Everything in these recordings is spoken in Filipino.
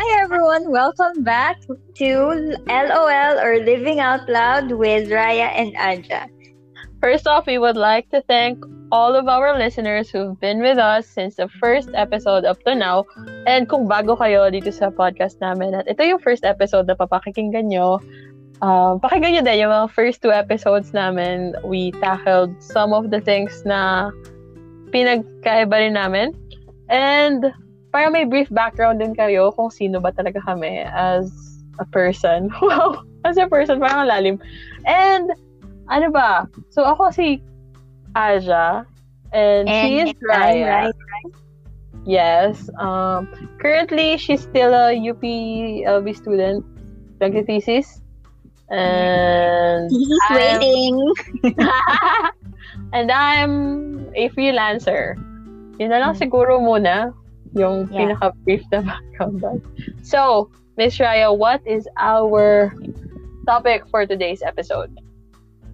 Hi everyone, welcome back to LOL or Living Out Loud with Raya and Anja. First off, we would like to thank all of our listeners who've been with us since the first episode up to now. And kung bago kayo dito sa podcast namin at ito yung first episode na papakikinggan nyo, uh, pakinggan nyo din yung mga first two episodes namin. We tackled some of the things na pinagkaiba rin namin. And para may brief background din kayo kung sino ba talaga kami as a person. Wow! As a person, parang lalim. And, ano ba? So, ako si Aja. And, and she is Raya. Right, right. Yes. Um, currently, she's still a UP LB student. Nag-thesis. And... He's waiting. and I'm a freelancer. Yun na lang siguro muna yung yeah. pinaka-brief na background So, Miss Raya, what is our topic for today's episode?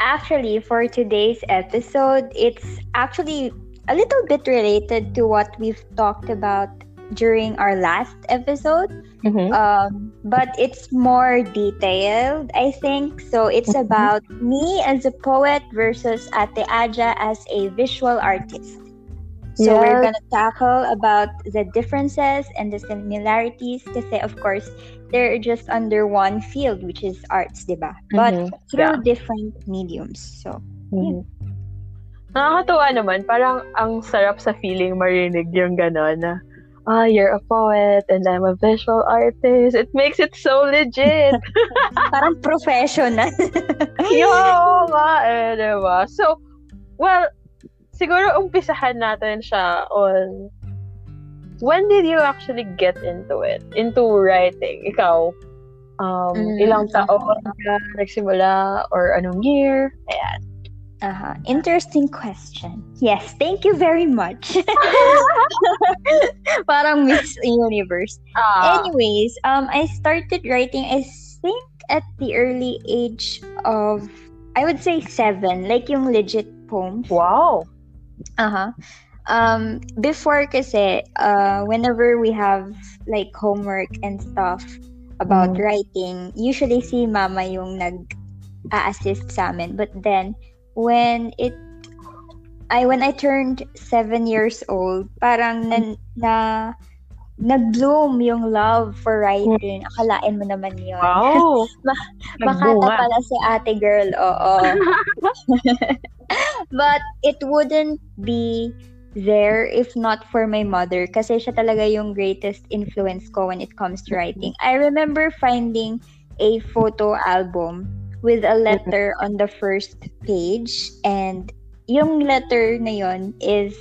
Actually, for today's episode, it's actually a little bit related to what we've talked about during our last episode. Mm-hmm. Um, but it's more detailed, I think. So it's mm-hmm. about me as a poet versus Ate Aja as a visual artist. So yes. we're gonna tackle about the differences and the similarities kasi of course they're just under one field which is arts, diba? But mm-hmm. through yeah. different mediums. So, mm-hmm. yeah. Nakakatuwa naman. Parang ang sarap sa feeling marinig yung gano'n na, ah, oh, you're a poet and I'm a visual artist. It makes it so legit. Parang professional. Yo, nga eh, diba? So, well, siguro umpisahan natin siya on when did you actually get into it? Into writing? Ikaw, um, mm, ilang taon ka nagsimula or anong year? Ayan. Uh-huh. Interesting question. Yes, thank you very much. Parang Miss Universe. Uh, Anyways, um, I started writing, I think, at the early age of, I would say seven, like yung legit poems. Wow. Uh-huh. Um, before kasi, uh, whenever we have like homework and stuff about mm. writing, usually si mama yung nag-assist sa amin. But then, when it I when I turned seven years old, parang na, na nag-bloom yung love for writing. Akalain mo naman yun. Wow! Ma- makata pala si ate girl, oo. But it wouldn't be there if not for my mother kasi siya talaga yung greatest influence ko when it comes to writing. I remember finding a photo album with a letter on the first page and yung letter na yon is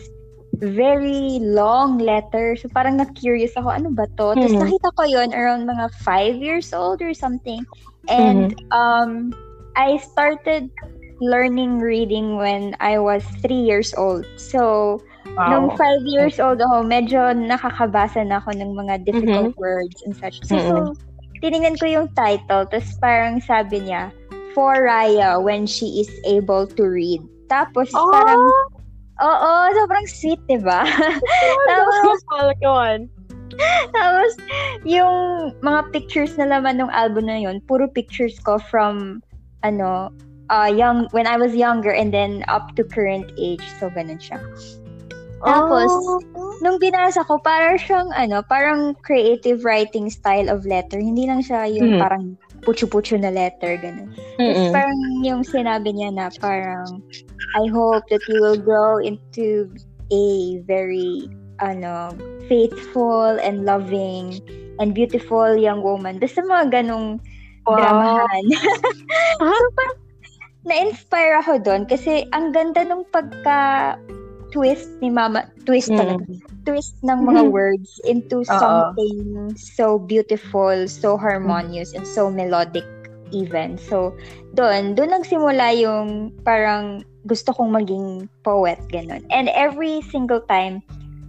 very long letter. So parang na-curious ako, ano ba to? Mm-hmm. Tapos nakita ko yon around mga five years old or something. And mm-hmm. um, I started learning reading when I was three years old. So, wow. nung five years old ako, medyo nakakabasa na ako ng mga difficult mm-hmm. words and such. So, mm-hmm. so, tinignan ko yung title, tapos parang sabi niya, For Raya when she is able to read. Tapos oh! parang Oo, sobrang sweet, di ba? Tapos, on. Tapos, yung mga pictures na laman ng album na yun, puro pictures ko from, ano, uh, young, when I was younger and then up to current age. So, ganun siya. Tapos, oh. nung binasa ko, parang siyang, ano, parang creative writing style of letter. Hindi lang siya yung hmm. parang putyo-putyo na letter, ganun. Tapos parang yung sinabi niya na parang, I hope that you will grow into a very, ano, faithful and loving and beautiful young woman. Basta mga ganong wow. dramahan. so, parang, na-inspire ako doon kasi ang ganda nung pagka twist ni mama, twist mm. talaga. Twist ng mga mm. words into Uh-oh. something so beautiful, so harmonious, and so melodic even. So, doon, doon nagsimula yung parang gusto kong maging poet, ganun. And every single time,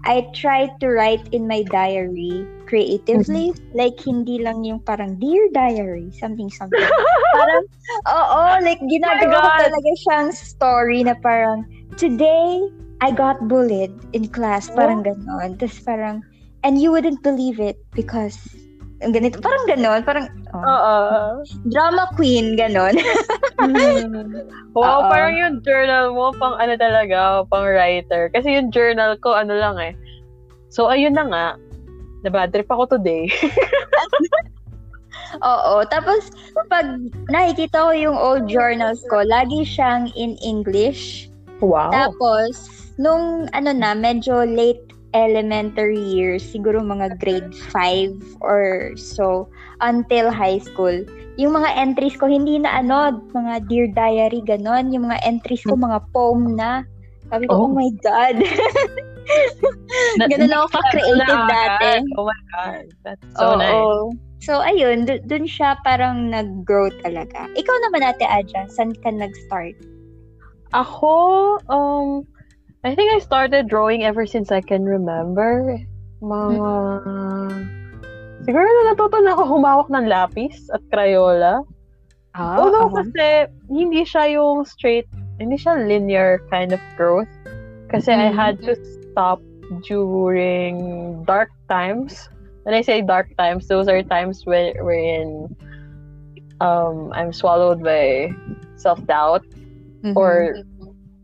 I try to write in my diary creatively. Mm-hmm. Like, hindi lang yung parang, Dear Diary, something, something. parang, oo, like, ginagawa ko talaga siyang story na parang, today, I got bullied in class, parang oh. ganon. Tapos parang, and you wouldn't believe it because ganito, parang ganon, parang, oh, Oo. drama queen, ganon. Mm. wow, Oo. parang yung journal mo, pang ano talaga, pang writer. Kasi yung journal ko, ano lang eh. So, ayun na nga. Nabad trip ako today. Oo. Tapos, pag nakikita ko yung old journals ko, lagi siyang in English. Wow. Tapos, nung ano na, medyo late elementary years, siguro mga grade 5 or so, until high school, yung mga entries ko, hindi na ano, mga dear diary, ganon. Yung mga entries ko, mga poem na. Sabi ko, oh, Oh. my God. Na- Ganun ako ka-creative na- dati. Oh my God. That's so Oo. nice. So, ayun, du- dun siya parang nag-grow talaga. Ikaw naman ate Aja, saan ka nag-start? Ako, um, I think I started drawing ever since I can remember. Mga... Siguro na natuto na ako humawak ng lapis at Crayola. Ah, Although kasi hindi siya yung straight, hindi siya linear kind of growth. Kasi I Mhm. had to stop during dark times. When I say dark times, those are times where wherein um, I'm swallowed by self-doubt Mm-hmm. or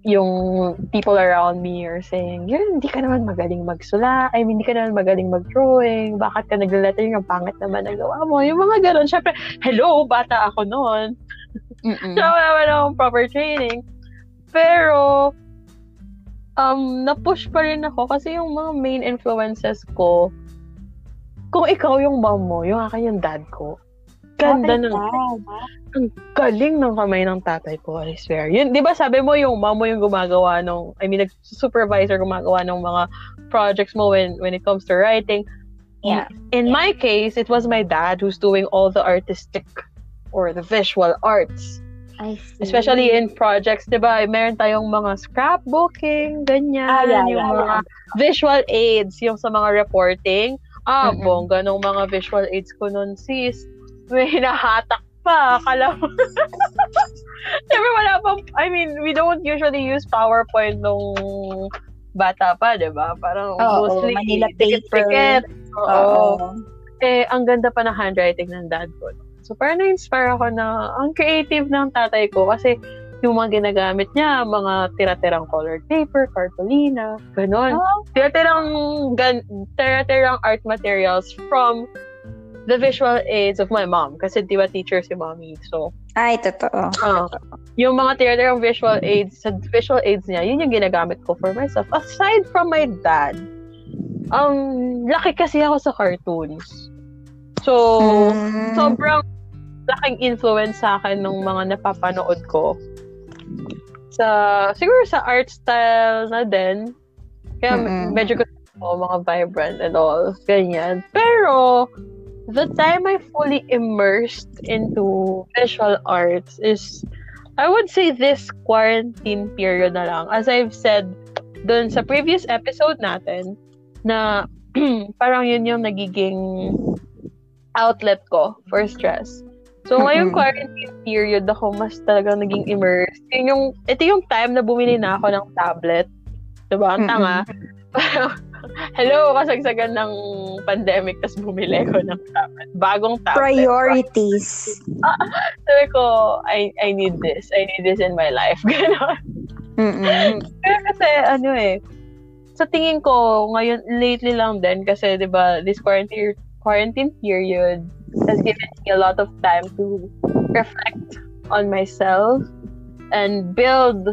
yung people around me are saying, yun, hindi ka naman magaling magsula. I mean, hindi ka naman magaling mag-drawing. Bakit ka nagla-lettering? Ang pangit naman ang gawa mo. Yung mga ganun. Syempre, hello, bata ako noon. So, wala naman akong proper training. Pero, um, na-push pa rin ako kasi yung mga main influences ko, kung ikaw yung mom mo, yung akin yung dad ko, ganda ng, ang galing ng kamay ng tatay ko, I swear. Yun, di ba sabi mo yung mom mo yung gumagawa nung, I mean, nag-supervisor gumagawa ng mga projects mo when, when it comes to writing. Yeah. In my case, it was my dad who's doing all the artistic or the visual arts. I see. Especially in projects, di ba? Meron tayong mga scrapbooking, ganyan. Ah, yeah, yung yeah, mga visual aids, yung sa mga reporting. Ah, Mm-mm. bongga nung mga visual aids ko nun, sis. May hinahatak pa. Akala mo. Siyempre wala pang, I mean, we don't usually use PowerPoint nung bata pa, di ba? Parang Oo, mostly Manila paper. dikit-dikit. Oo. Oo. Eh, ang ganda pa ng handwriting ng dad ko. So, parang na-inspire ako na ang creative ng tatay ko kasi yung mga ginagamit niya, mga tira-tirang colored paper, cartolina, ganon. Oh. Tira-tirang, gan- tira-tirang art materials from the visual aids of my mom. Kasi di ba teacher si mommy. So, Ay, totoo. ah, yung mga tira-tirang visual aids, sa visual aids niya, yun yung ginagamit ko for myself. Aside from my dad, um, laki kasi ako sa cartoons. So, Mm. sobrang laking influence sa akin ng mga napapanood ko. Sa, siguro sa art style na din. Kaya Mm-mm. medyo gusto ko mga vibrant and all. Ganyan. Pero, the time I fully immersed into visual arts is, I would say this quarantine period na lang. As I've said dun sa previous episode natin, na parang yun yung nagiging outlet ko for stress. So, ngayong quarantine period ako, mas talagang naging immersed. Yun yung, ito yung time na bumili na ako ng tablet. Diba? Ang tanga. Parang, hello, kasagsagan ng pandemic, tapos bumili ko ng tablet. Bagong tablet. Priorities. Sabi ko, I, I need this. I need this in my life. Ganon. Kasi, ano eh, sa tingin ko, ngayon, lately lang din, kasi, di ba, this quarantine, quarantine period has given me a lot of time to reflect on myself and build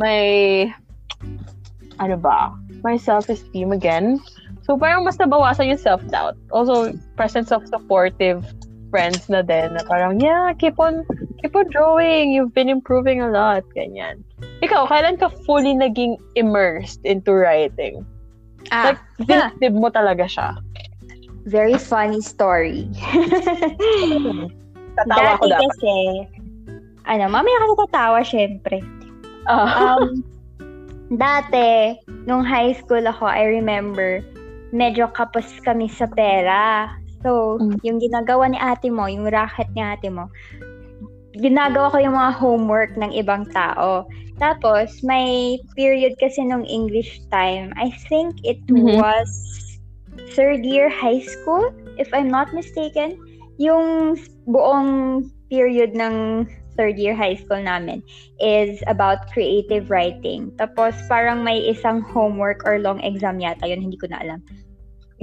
my, ano ba, my self-esteem again. So, parang mas nabawasan yung self-doubt. Also, presence of supportive friends na din, na parang, yeah, keep on, keep on drawing. You've been improving a lot. Ganyan. Ikaw, kailan ka fully naging immersed into writing? Ah, Like, dinitib mo talaga siya. very funny story. Tatawa ko Dati dapat. kasi, ano, mamaya ka natatawa, syempre. Ah. Um, dati, nung high school ako, I remember, medyo kapos kami sa pera. So, Mm. yung ginagawa ni ate mo, yung racket ni ate mo, ginagawa ko yung mga homework ng ibang tao. Tapos, may period kasi nung English time, I think it Mhm. was third year high school. if I'm not mistaken, yung buong period ng third year high school namin is about creative writing. Tapos parang may isang homework or long exam yata, yun hindi ko na alam.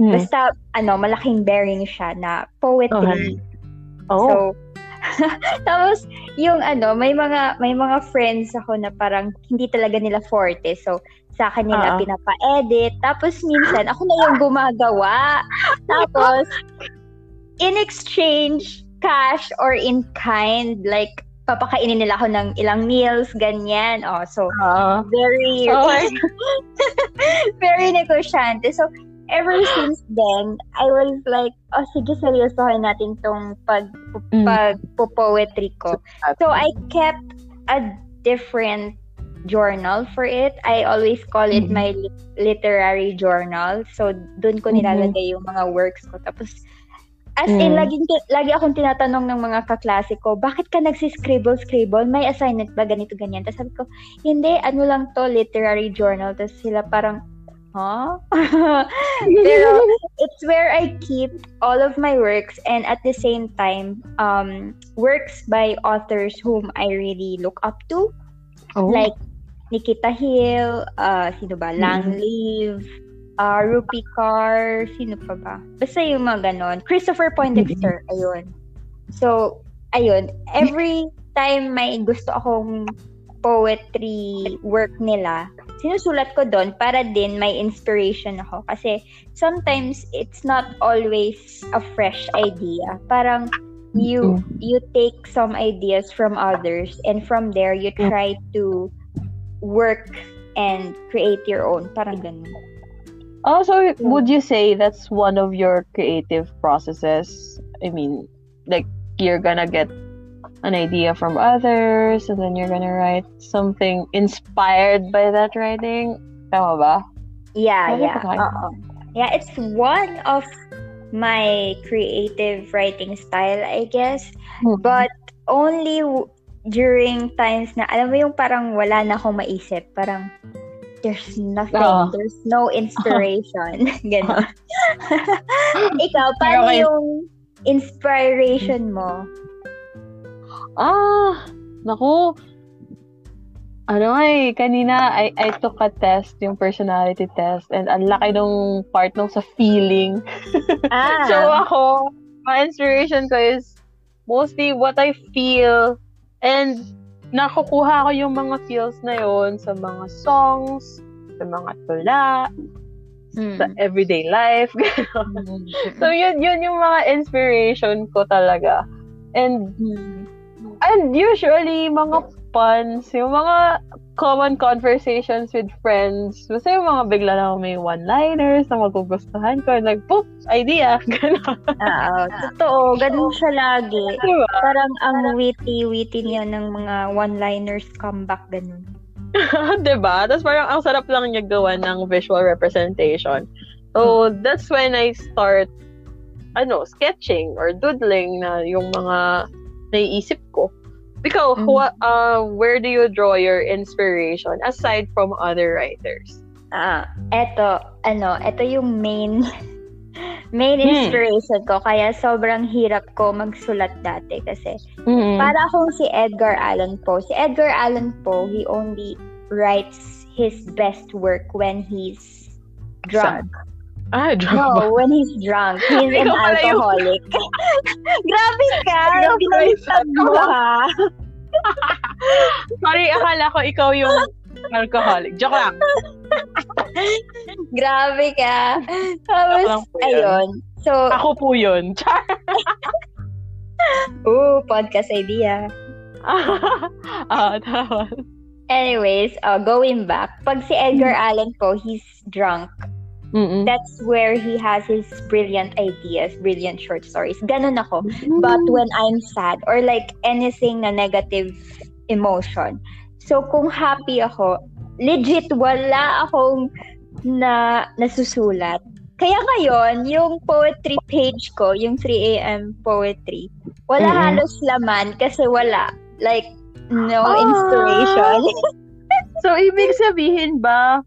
Hmm. Basta ano, malaking bearing siya na poetry. Oh. So tapos yung ano, may mga may mga friends ako na parang hindi talaga nila forte. So sa akin nila Ah. pinapa-edit. Tapos minsan ako na yung gumagawa. Tapos in exchange cash or in kind like papakainin nila ako ng ilang meals, ganyan. Oh, so Ah. very Oh very negosyante. So, ever since then, I was like, oh, sige, seryosohin natin tong pag, Mm. pag poetry ko. So, I kept a different journal for it. I always call it Mhm. my lit- literary journal. So, dun ko Mhm. nilalagay yung mga works ko. Tapos, as in, Mm. laging, lagi akong tinatanong ng mga kaklase ko, bakit ka nagsiscribble-scribble? May assignment ba? Ganito, ganyan. Tapos sabi ko, hindi, ano lang to, literary journal. Tapos sila parang, huh? Pero, it's where I keep all of my works and at the same time, um, works by authors whom I really look up to. Oh. Like, Nikita Hill, uh, sino ba? Mm. Langleaf, uh, Rupi Kaur, sino pa ba? Basta yung mga ganon. Christopher Poindexter, ayun. So, ayun. Every time may gusto akong poetry work nila, sinusulat ko doon para din may inspiration ako. Kasi sometimes it's not always a fresh idea. Parang you you take some ideas from others and from there you try to work and create your own. Parang ganun. Oh, so would you say that's one of your creative processes? I mean, like you're gonna get an idea from others and then you're gonna write something inspired by that writing. Tama ba? Yeah, Ano yeah. Oo. Yeah, it's one of my creative writing style, I guess. But only w- during times na, alam mo yung parang wala na akong maisip. Parang, there's nothing. Oo. There's no inspiration. Ganon. Ikaw, paano Okay. yung inspiration mo? Ah, naku. Ano eh, kanina I, I took a test, yung personality test, and ang laki nung part nung sa feeling. Ah, So ako, my inspiration ko is mostly what I feel and nakukuha ko yung mga feels na yon sa mga songs, sa mga tula, mm. sa everyday life. Mm. so yun, yun yung mga inspiration ko talaga. And Mm. And usually, mga puns, yung mga common conversations with friends, basta yung mga bigla lang may one-liners na magugustuhan ko, like, poop, idea, gano'n. Oo, totoo. Ganun siya lagi. Diba? Parang ang witty-witty niya ng mga one-liners comeback, ganun. diba? Tapos parang ang sarap lang niya gawa ng visual representation. So, that's when I start, ano, sketching or doodling na yung mga naiisip ko. Ikaw, Mhm. what, uh, where do you draw your inspiration aside from other writers? Ah, eto, ano, eto yung main main Hmm. inspiration ko. Kaya sobrang hirap ko magsulat dati kasi Mm. para akong si Edgar Allan Poe. Si Edgar Allan Poe, he only writes his best work when he's drunk. Ah, drama. No, when he's drunk. He's an yung- alcoholic. Grabe ka! Grabe Binaliktad mo ha! Sorry, akala ko ikaw yung alcoholic. Joke lang. Grabe ka! Tapos, po ayun. So, Ako po yun. Char. ooh, podcast idea. ah, tama. Anyways, uh, going back, pag si Edgar Allan Poe, he's drunk. Mm-mm. That's where he has his brilliant ideas, brilliant short stories. Ganon ako. But when I'm sad or like anything na negative emotion. So kung happy ako, legit wala akong na nasusulat. Kaya ngayon, yung poetry page ko, yung 3 a.m. poetry, wala Mm-mm. halos laman kasi wala. Like, no Ah. inspiration. So, ibig sabihin ba,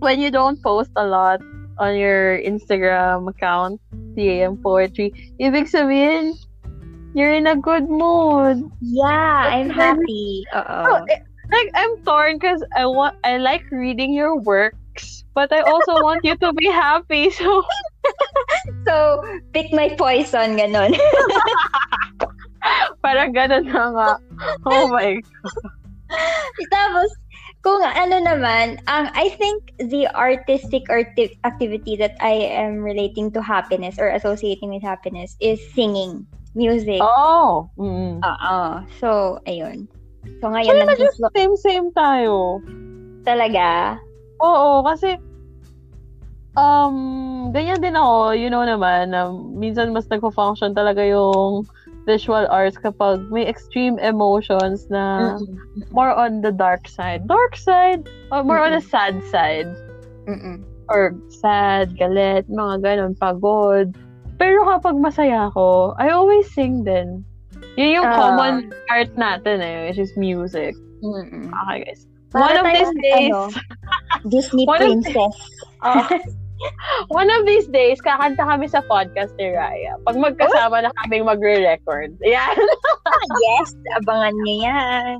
when you don't post a lot on your Instagram account, 3am poetry, ibig sabihin, you're in a good mood. Yeah, I'm happy. Oo. Oh, eh, like, I'm torn because I want, I like reading your works, but I also want you to be happy. So, so pick my poison, ganon. Parang ganun na nga. Oh my God. Tapos, kung ano naman, ang I think the artistic or t- activity that I am relating to happiness or associating with happiness is singing music. Oh. Mm. Oo. So, ayun. So, ngayon, Kaya na nag- just same-same tayo. talaga. Oo, kasi um, ganyan din ako, you know naman, na minsan mas nagpo-function talaga yung visual arts kapag may extreme emotions na Mm-mm. more on the dark side. Dark side? Or more on the sad side. Mm-mm. Or sad, galit, mga ganon, pagod. Pero kapag masaya ako, I always sing din. Yun yung Ah. common art natin eh, which is music. Mm-mm. Okay, guys. Para One of these days, ano, Disney One of- princess. Ah. One of these days, kakanta kami sa podcast ni Raya. Pag magkasama na kaming magre-record. Yan. yes, abangan niyo yan.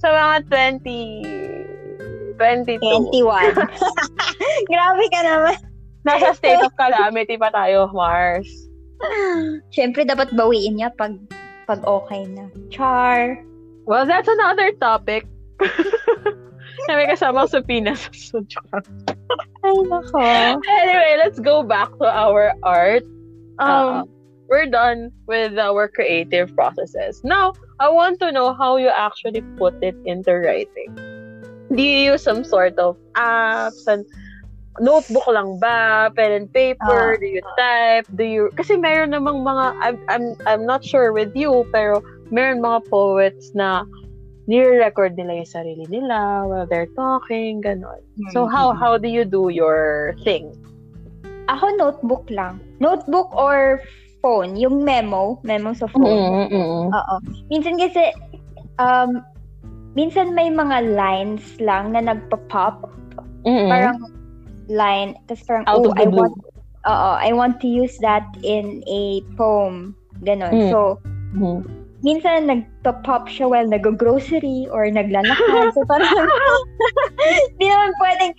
sa mga 20... 22. 21. Grabe ka naman. Nasa state of calamity pa tayo, Mars. Siyempre, dapat bawiin niya pag pag okay na. Char. Well, that's another topic. na may kasamang sa Pinas. So, char. Ay, nako. anyway, let's go back to our art. Um, we're done with our creative processes. Now, I want to know how you actually put it into writing. Do you use some sort of apps and notebook lang ba? Pen and paper? Ah. do you type? Do you... Kasi meron namang mga... I'm, I'm, I'm not sure with you, pero meron mga poets na nire-record nila yung sarili nila while they're talking, ganon. So, how how do you do your thing? Ako notebook lang. Notebook or phone. Yung memo. Memo sa phone. Oo. Minsan kasi, um, minsan may mga lines lang na nagpa-pop. Parang line. Tapos parang, Out oh, I blue. want, oo, I want to use that in a poem. Ganon. Mm. So, minsan nagpa-pop siya while nag-grocery or naglalakad. So parang, di naman pwedeng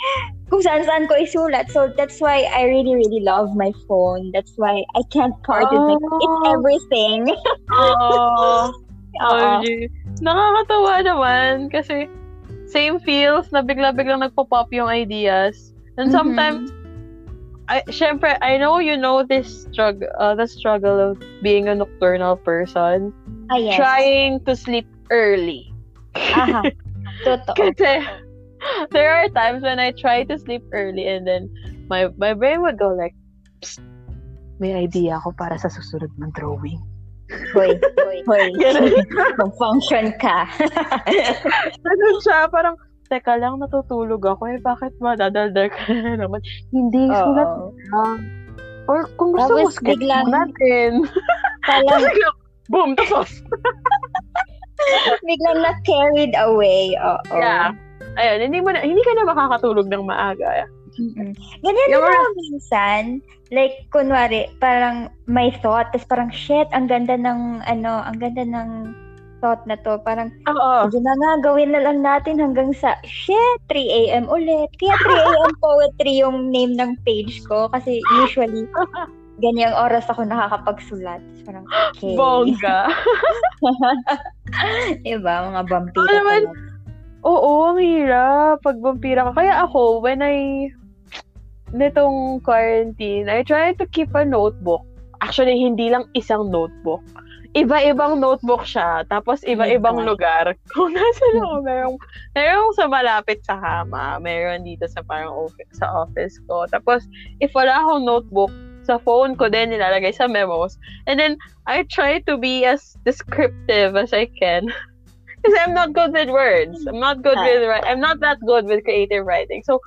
kung saan-saan ko isulat. So that's why I really, really love my phone. That's why I can't part with it. It's Oh. everything. Oo. Oo. OMG. Nakakatawa naman kasi same feels na bigla-biglang nagpo-pop yung ideas. And Mhm. sometimes, I, syempre, I know you know this struggle, uh, the struggle of being a nocturnal person. Ah, yes. Trying to sleep early. Aha. Totoo. Kasi, there are times when I try to sleep early and then my my brain would go like, Psst, may idea ako para sa susunod ng drawing. Hoy, hoy, hoy. Mag-function ka. Ganun siya, parang, teka lang, natutulog ako eh, bakit madadaldal ka na naman? Hindi, sulat Oo. lang. Or kung gusto mo, Tapos biglang- mo natin. Parang boom, tapos. biglang na-carried away. Oo. Yeah. Ayun, hindi mo na, hindi ka na makakatulog ng maaga. Mm-mm. Ganyan Yung na mga- ako minsan. Like, kunwari, parang may thought, tapos parang, shit, ang ganda ng, ano, ang ganda ng thought na to. Parang, Oo. sige na nga, gawin na lang natin hanggang sa, shit, 3 a.m. ulit. Kaya 3 a.m. poetry yung name ng page ko. Kasi usually, ganyang oras ako nakakapagsulat. Parang, okay. Bongga. diba? Mga vampira Ano naman? Oo, ang hirap. Pag vampira ka. Kaya ako, when I, nitong quarantine, I try to keep a notebook. Actually, hindi lang isang notebook. Iba-ibang notebook siya. Tapos, iba-ibang lugar. Kung nasa loob, merong, merong sa malapit sa kama. Meron dito sa parang office, sa office ko. Tapos, if wala akong notebook, sa phone ko din nilalagay sa memos. And then, I try to be as descriptive as I can. Kasi I'm not good with words. I'm not good with I'm not that good with creative writing. So,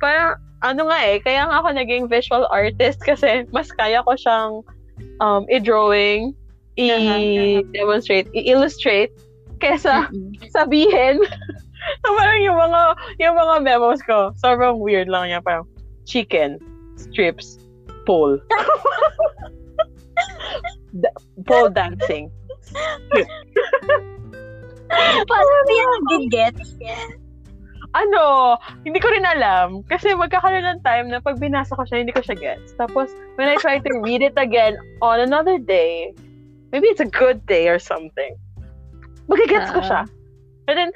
parang, ano nga eh, kaya nga ako naging visual artist kasi mas kaya ko siyang um, i-drawing, i-demonstrate, i-illustrate, kesa sabihin. so, parang yung mga, yung mga memos ko, sobrang weird lang niya. Parang, chicken, strips, pole. Da- pole dancing. Paano mo yan nag-gets? Ano, hindi ko rin alam. Kasi magkakaroon ng time na pag binasa ko siya, hindi ko siya gets. Tapos, when I try to read it again on another day, maybe it's a good day or something, magigets ko Ah. siya. And then,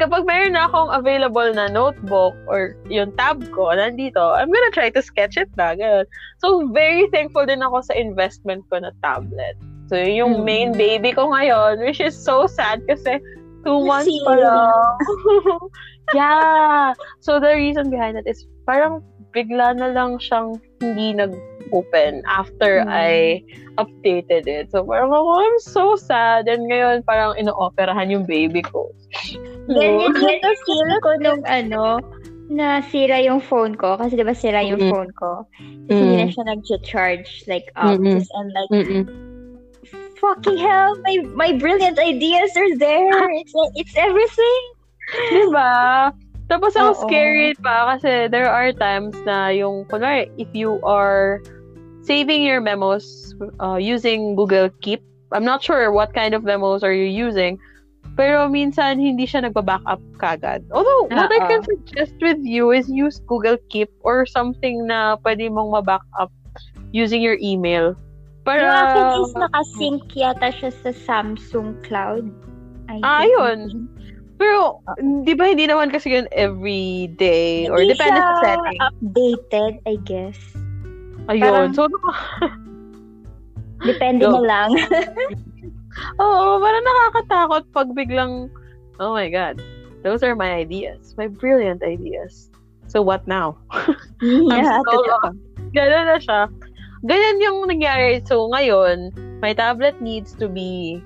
kapag mayroon na akong available na notebook or yung tab ko nandito, I'm gonna try to sketch it na. Ganun. So, very thankful din ako sa investment ko na tablet. So, yung Mm. main baby ko ngayon, which is so sad kasi two months pa lang. yeah. So, the reason behind it is parang bigla na lang siyang hindi nag-open after Mm. I updated it. So, parang ako, I'm so sad. And ngayon, parang ino-operahan yung baby ko. Ganyan yung na-feel ko nung ano, na sira yung phone ko. Kasi diba sira yung Mm. phone ko. Tapos hindi na siya nag-charge like up. Mm-mm. Tapos I'm like, Mm-mm. fucking hell, my my brilliant ideas are there. It's it's everything. Diba? Tapos ang Oo. scary pa kasi there are times na yung, kunwari, if you are saving your memos uh, using Google Keep, I'm not sure what kind of memos are you using, pero minsan hindi siya nagba-backup kagad. Although, what I can suggest with you is use Google Keep or something na pwede mong ma-backup using your email. Para, Yung akin is nakasync yata siya sa Samsung Cloud. I Ah, yun. Pero, di ba hindi naman kasi yun every day? Or Hindi depende sa setting. updated, I guess. Ayun. parang- So, Depende Go. na lang. oo, parang nakakatakot pag biglang, oh my God, those are my ideas. My brilliant ideas. So, what now? yeah, so totoo. Ganun na siya. Ganyan yung nangyari. So, ngayon, my tablet needs to be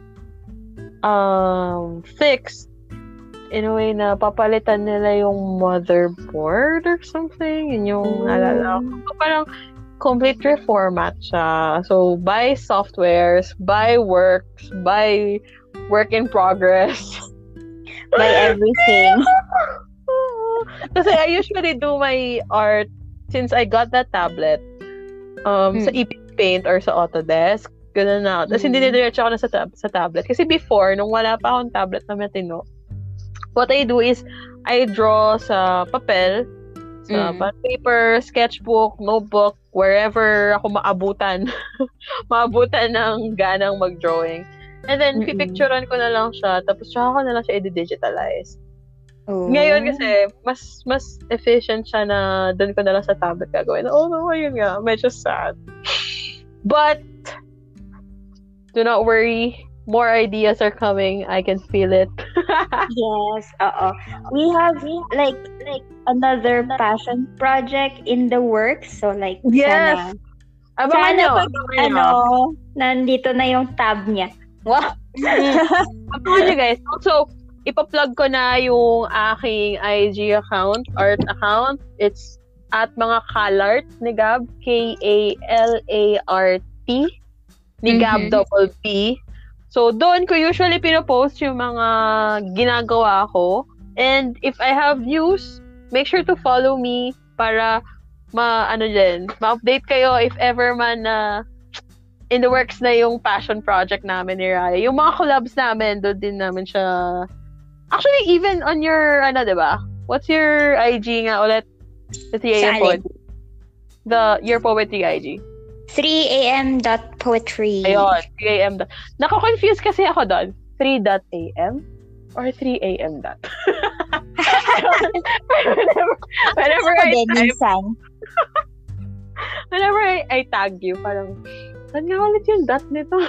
um, fixed in a way na papalitan nila yung motherboard or something. Yun yung naalala ko. So, parang complete reformat siya. So, buy softwares, buy works, buy work in progress. By everything. Kasi I usually do my art since I got that tablet um, sa Hmm. EP Paint or sa Autodesk. Ganun na. Tapos hindi Hmm. nidiretso ako na sa, tab- sa tablet. Kasi before, nung wala pa akong tablet na matino, what I do is, I draw sa papel, sa Mm. paper, sketchbook, notebook, wherever ako maabutan. maabutan ng ganang mag-drawing. And then, Mm-mm. pipicturean ko na lang siya, tapos tsaka ko na lang siya i-digitalize. Oh. Ngayon kasi, mas mas efficient siya na doon ko na lang sa tablet gagawin. Oh no, ayun nga, medyo sad. But, do not worry. More ideas are coming. I can feel it. Yes, oo. We have like like another passion project in the works. So like Yes. sana, Abangan sana pag abangan ano, nandito na yung tab niya. Wow. Abangan nyo guys. Also, ipa-plug ko na yung aking IG account, art account. It's at mga Kalart ni Gab. K-A-L-A-R-T ni Gab Mhm. double P. So, doon ko usually pinopost yung mga ginagawa ko. And if I have news, make sure to follow me para ma ano din, ma-update kayo if ever man na in the works na yung passion project namin ni Raya. Yung mga collabs namin, doon din namin siya Actually, even on your, ano, di ba? What's your IG nga ulit? The 3 a.m. Sa alin? poetry. The, your poetry IG. 3 a.m. dot poetry. Ayun, 3 a.m. dot. Nako-confuse kasi ako doon. 3 dot a.m. or 3 a.m. dot. whenever, whenever I din minsan. whenever I, I tag you, parang, saan nga ulit yung dot nito?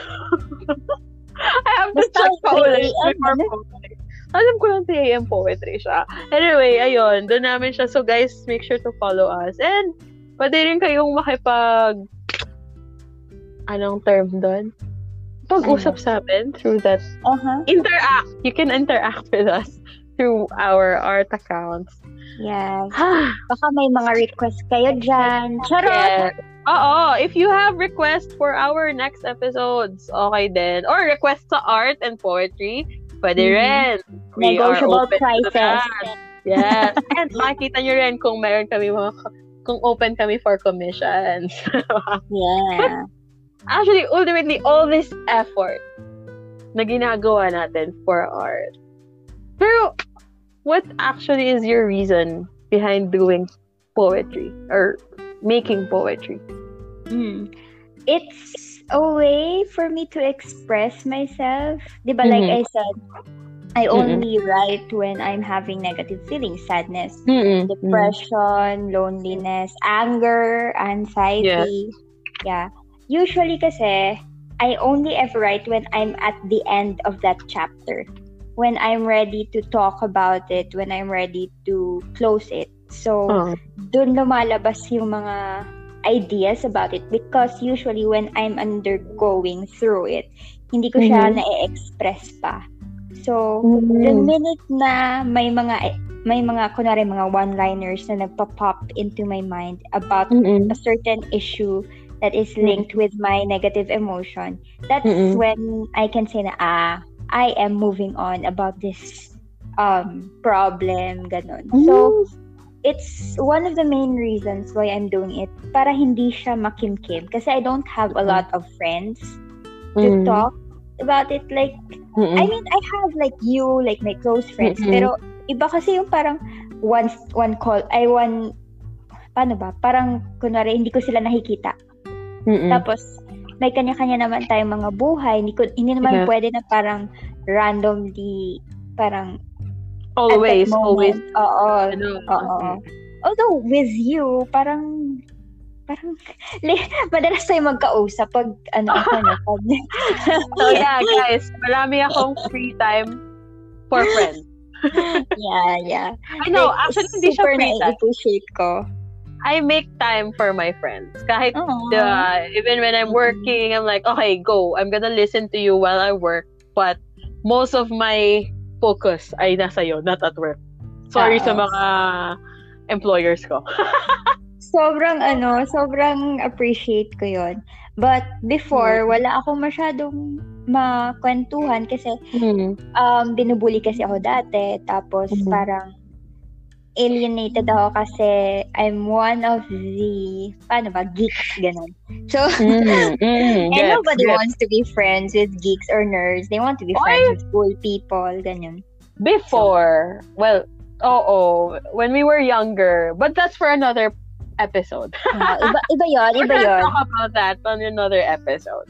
I have to Basta check pa 3 ulit before ano? poetry. Alam ko lang 3 a.m. poetry siya. Anyway, ayun, doon namin siya. So guys, make sure to follow us. And, pwede rin kayong makipag, anong term doon? Pag-usap sa amin through that Uh-huh. interact. You can interact with us through our art accounts. Yes. Baka may mga request kayo dyan. Charot! Yes. Oo, if you have requests for our next episodes, okay din. Or requests sa art and poetry, pwede rin. We are Negotiable open to prices. that. Yes. and makikita nyo rin kung meron kami mga kung open kami for commissions. Yeah. Actually, ultimately, all this effort na ginagawa natin for art. Pero, what actually is your reason behind doing poetry or making poetry? Mm. It's a way for me to express myself. Diba, like Mhm. I said, I Mhm. only write when I'm having negative feelings, sadness, Mm-mm. depression, loneliness, anger, anxiety. Yeah. Usually kasi, I only ever write when I'm at the end of that chapter. When I'm ready to talk about it, when I'm ready to close it. So, Oh. dun lumalabas yung mga ideas about it because usually when I'm undergoing through it, hindi ko siya Mhm. na-express pa. So, the Mm. minute na may mga may mga kunwari mga one-liners na nagpa-pop into my mind about Mm-mm. a certain issue that is Mm. linked with my negative emotion, that's Mm-mm. when I can say na, ah, I am moving on about this um problem, ganun. So, it's one of the main reasons why I'm doing it para hindi siya makimkim kasi I don't have a lot of friends to Mm. talk about it like Mm-mm. I mean I have like you like my close friends Mm-mm. pero iba kasi yung parang one one call I one paano ba parang kunwari hindi ko sila nakikita Mm-mm. tapos may kanya-kanya naman tayong mga buhay hindi hindi naman Yeah. pwede na parang randomly parang always, always. oo Ano, Oo. Although, with you, parang, parang, li- madalas tayo magkausap pag, ano, ako na, pag, So yeah, guys, marami akong free time for friends. yeah, yeah. I know, Like, actually, hindi siya super free time. na-appreciate ko. I make time for my friends. Kahit, Oo. uh, even when I'm working, I'm like, okay, go. I'm gonna listen to you while I work. But most of my focus ay nasa iyo, not at work. Sorry Oo. sa mga employers ko. sobrang, ano, sobrang appreciate ko yon But before, Mm. wala akong masyadong makwentuhan kasi Hmm. um, binubuli kasi ako dati. Tapos Mhm. parang alienated ako kasi I'm one of the, paano ba, geeks, ganun. So, Mm, mm, and nobody gets. wants to be friends with geeks or nerds. They want to be Oy! friends with cool people, ganyan. Before, well, oo, when we were younger, but that's for another episode. Uh, iba, iba yon We're iba gonna yon talk about that on another episode.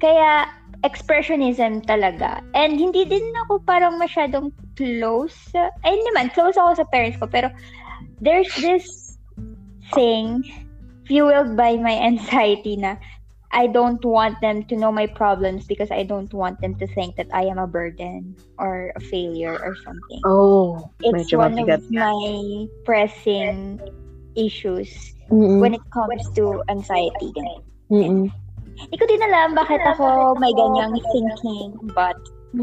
Kaya, expressionism talaga. And hindi din ako parang masyadong close. Ay, hindi naman, close ako sa parents ko. Pero, there's this thing fueled by my anxiety na I don't want them to know my problems because I don't want them to think that I am a burden or a failure or something. Oh, It's one of my pressing issues Mm-mm. when it comes to anxiety. Ganun. Hindi ko din alam bakit ako may ganyang thinking, but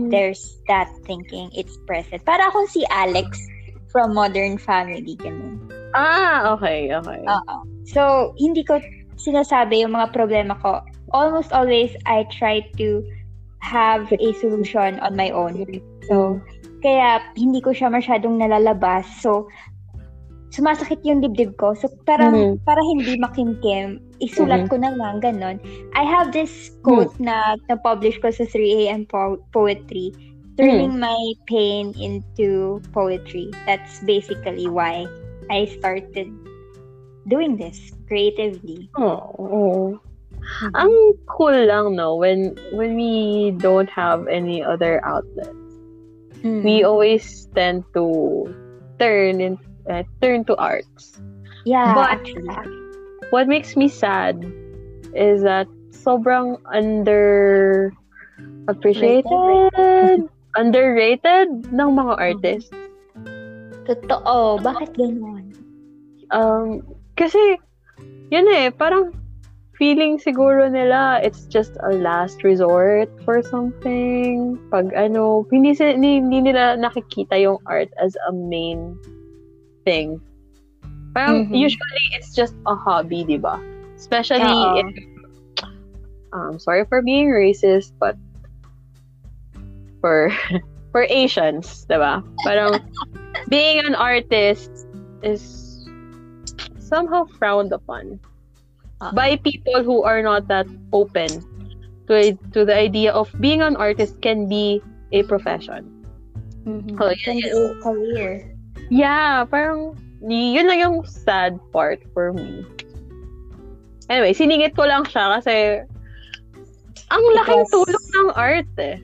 there's that thinking. It's present. Para akong si Alex from Modern Family. Ganun. Ah, okay, okay. Oo. So, hindi ko sinasabi yung mga problema ko. Almost always, I try to have a solution on my own. So, kaya hindi ko siya masyadong nalalabas. So, sumasakit yung dibdib ko. So, parang, Mhm. para hindi makimkim, isulat Mhm. ko na lang, ganon. I have this quote na na-publish ko sa 3am po- poetry, turning my pain into poetry. That's basically why I started doing this creatively. Oh, oh. Ang cool lang, no, when when we don't have any other outlet, Mm. we always tend to turn in, uh, turn to arts. yeah, but- actually. What makes me sad is that sobrang under appreciated, underrated ng mga artists. Totoo. Bakit ganon? Um, kasi, yun eh, parang feeling siguro nila it's just a last resort for something. Pag ano, hindi, hindi nila nakikita yung art as a main thing. Parang Mhm. usually it's just a hobby, di ba? Especially Oo. if, um, sorry for being racist, but for for Asians, di ba? Parang being an artist is somehow frowned upon Ah. by people who are not that open to to the idea of being an artist can be a profession. Mhm. Oh, Can be a career. Yeah, parang yun lang yung sad part for me. Anyway, siningit ko lang siya kasi ang laking Because- tulong ng art eh.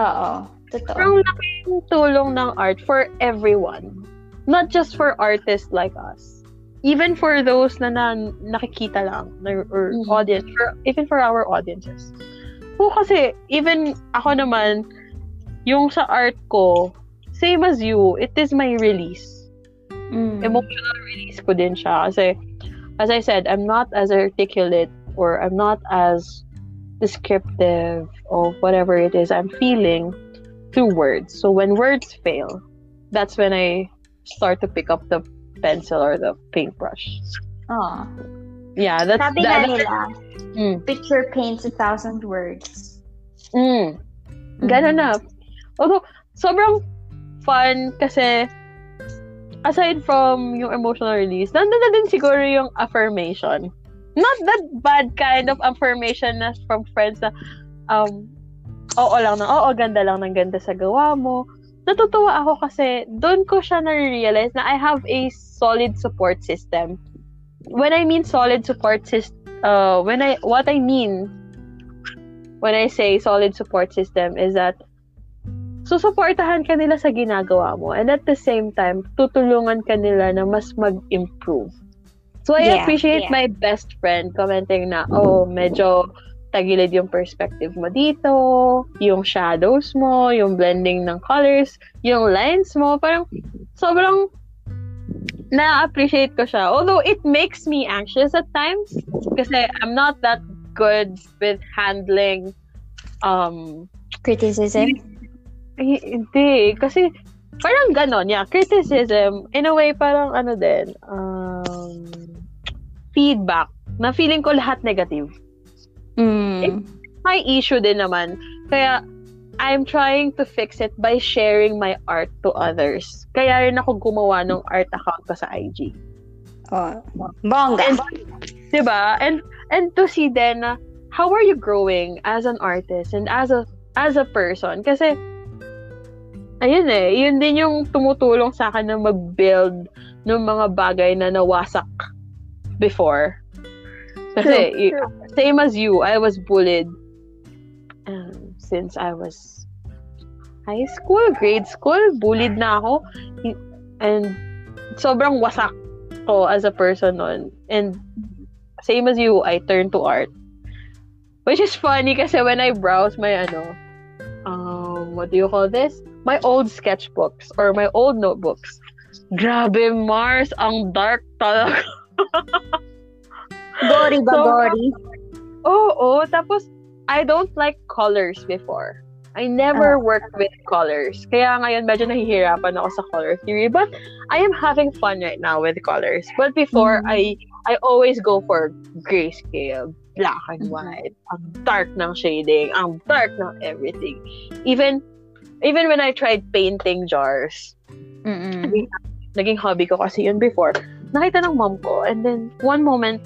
Oo. Totoo. Ang laking tulong ng art for everyone. Not just for artists like us. Even for those na, na nakikita lang na, or Mhm. audience, for, even for our audiences. O kasi, even ako naman, yung sa art ko, same as you, it is my release. Mm. Emotional release ko din siya. Kasi, as I said, I'm not as articulate or I'm not as descriptive of whatever it is I'm feeling through words. So when words fail, that's when I start to pick up the pencil or the paintbrush. Oo. Yeah, that's Sabi that, nga nila, Mm. picture paints a thousand words. Mm. Ganun na. Although, sobrang fun kasi aside from yung emotional release, nandun na din siguro yung affirmation. Not that bad kind of affirmation na from friends na um, oo lang na, oo, ganda lang ng ganda sa gawa mo. Natutuwa ako kasi doon ko siya na-realize na I have a solid support system. When I mean solid support system, uh, when I, what I mean when I say solid support system is that susuportahan ka nila sa ginagawa mo and at the same time, tutulungan ka nila na mas mag-improve. So I Yeah, appreciate yeah. my best friend commenting na, oh, medyo tagilid yung perspective mo dito, yung shadows mo, yung blending ng colors, yung lines mo, parang sobrang na-appreciate ko siya. Although it makes me anxious at times kasi I'm not that good with handling um Criticism? Hindi kasi parang ganon yeah criticism in a way parang ano din um feedback na feeling ko lahat negative Mm. my issue din naman kaya I'm trying to fix it by sharing my art to others kaya rin ako gumawa ng art account ko sa IG Oh. Bongga. And, diba? And and to see then how are you growing as an artist and as a as a person kasi ayun eh, yun din yung tumutulong sa akin na mag-build ng mga bagay na nawasak before. Kasi y- same as you, I was bullied um, since I was high school, grade school, bullied na ako. And sobrang wasak ko as a person nun. And same as you, I turned to art. Which is funny kasi when I browse my ano, um, what do you call this? My old sketchbooks or my old notebooks. Grabe, Mars, ang dark talaga. Gory ba, So, gory? Oo, tapos I don't like colors before. I never worked with colors. Kaya ngayon medyo nahihirapan ako sa color theory. But I am having fun right now with colors. But before, Mm. I I always go for grayscale, black and Mhm. white. Ang dark ng shading, ang dark ng everything. Even even when I tried painting jars, Mm-mm. naging hobby ko kasi yun before. Nakita ng mom ko, and then one moment,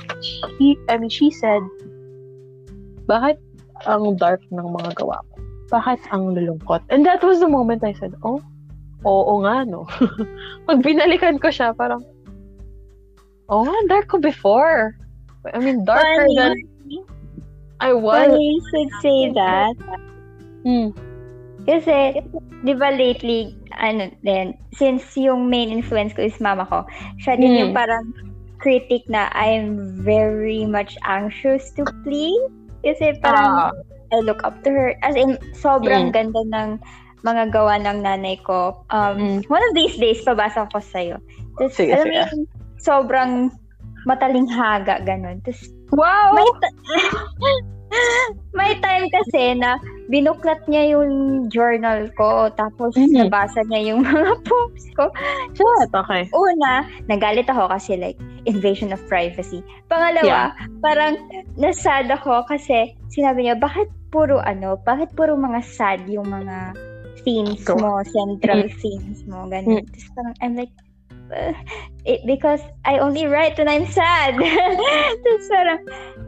she, I mean, she said, bakit ang dark ng mga gawa ko? Bakit ang lulungkot? And that was the moment I said, oh, oo nga, no. Pag binalikan ko siya, parang, oh dark ko before. I mean, darker Funny. than I was. Funny you should say that. Hmm. Kasi, di ba lately, ano din, since yung main influence ko is mama ko, siya din Mm. yung parang critic na I'm very much anxious to please. Kasi parang Ah. I look up to her. As in, sobrang Mm. ganda ng mga gawa ng nanay ko. Um, Mm. One of these days, pabasa ko sa'yo. Tapos, Sige, alam mo sige. yung sobrang matalinghaga, ganun. Tapos, Wow! may, ta- may time kasi na binuklat niya yung journal ko, tapos Mhm. nabasa niya yung mga posts ko. Shit, okay. Una, nagalit ako kasi like, invasion of privacy. Pangalawa, parang nasad ako kasi sinabi niya, bakit puro ano, bakit puro mga sad yung mga themes Go. mo, central themes mo, ganun. Tapos parang, I'm like, it, because I only write when I'm sad. Tapos parang,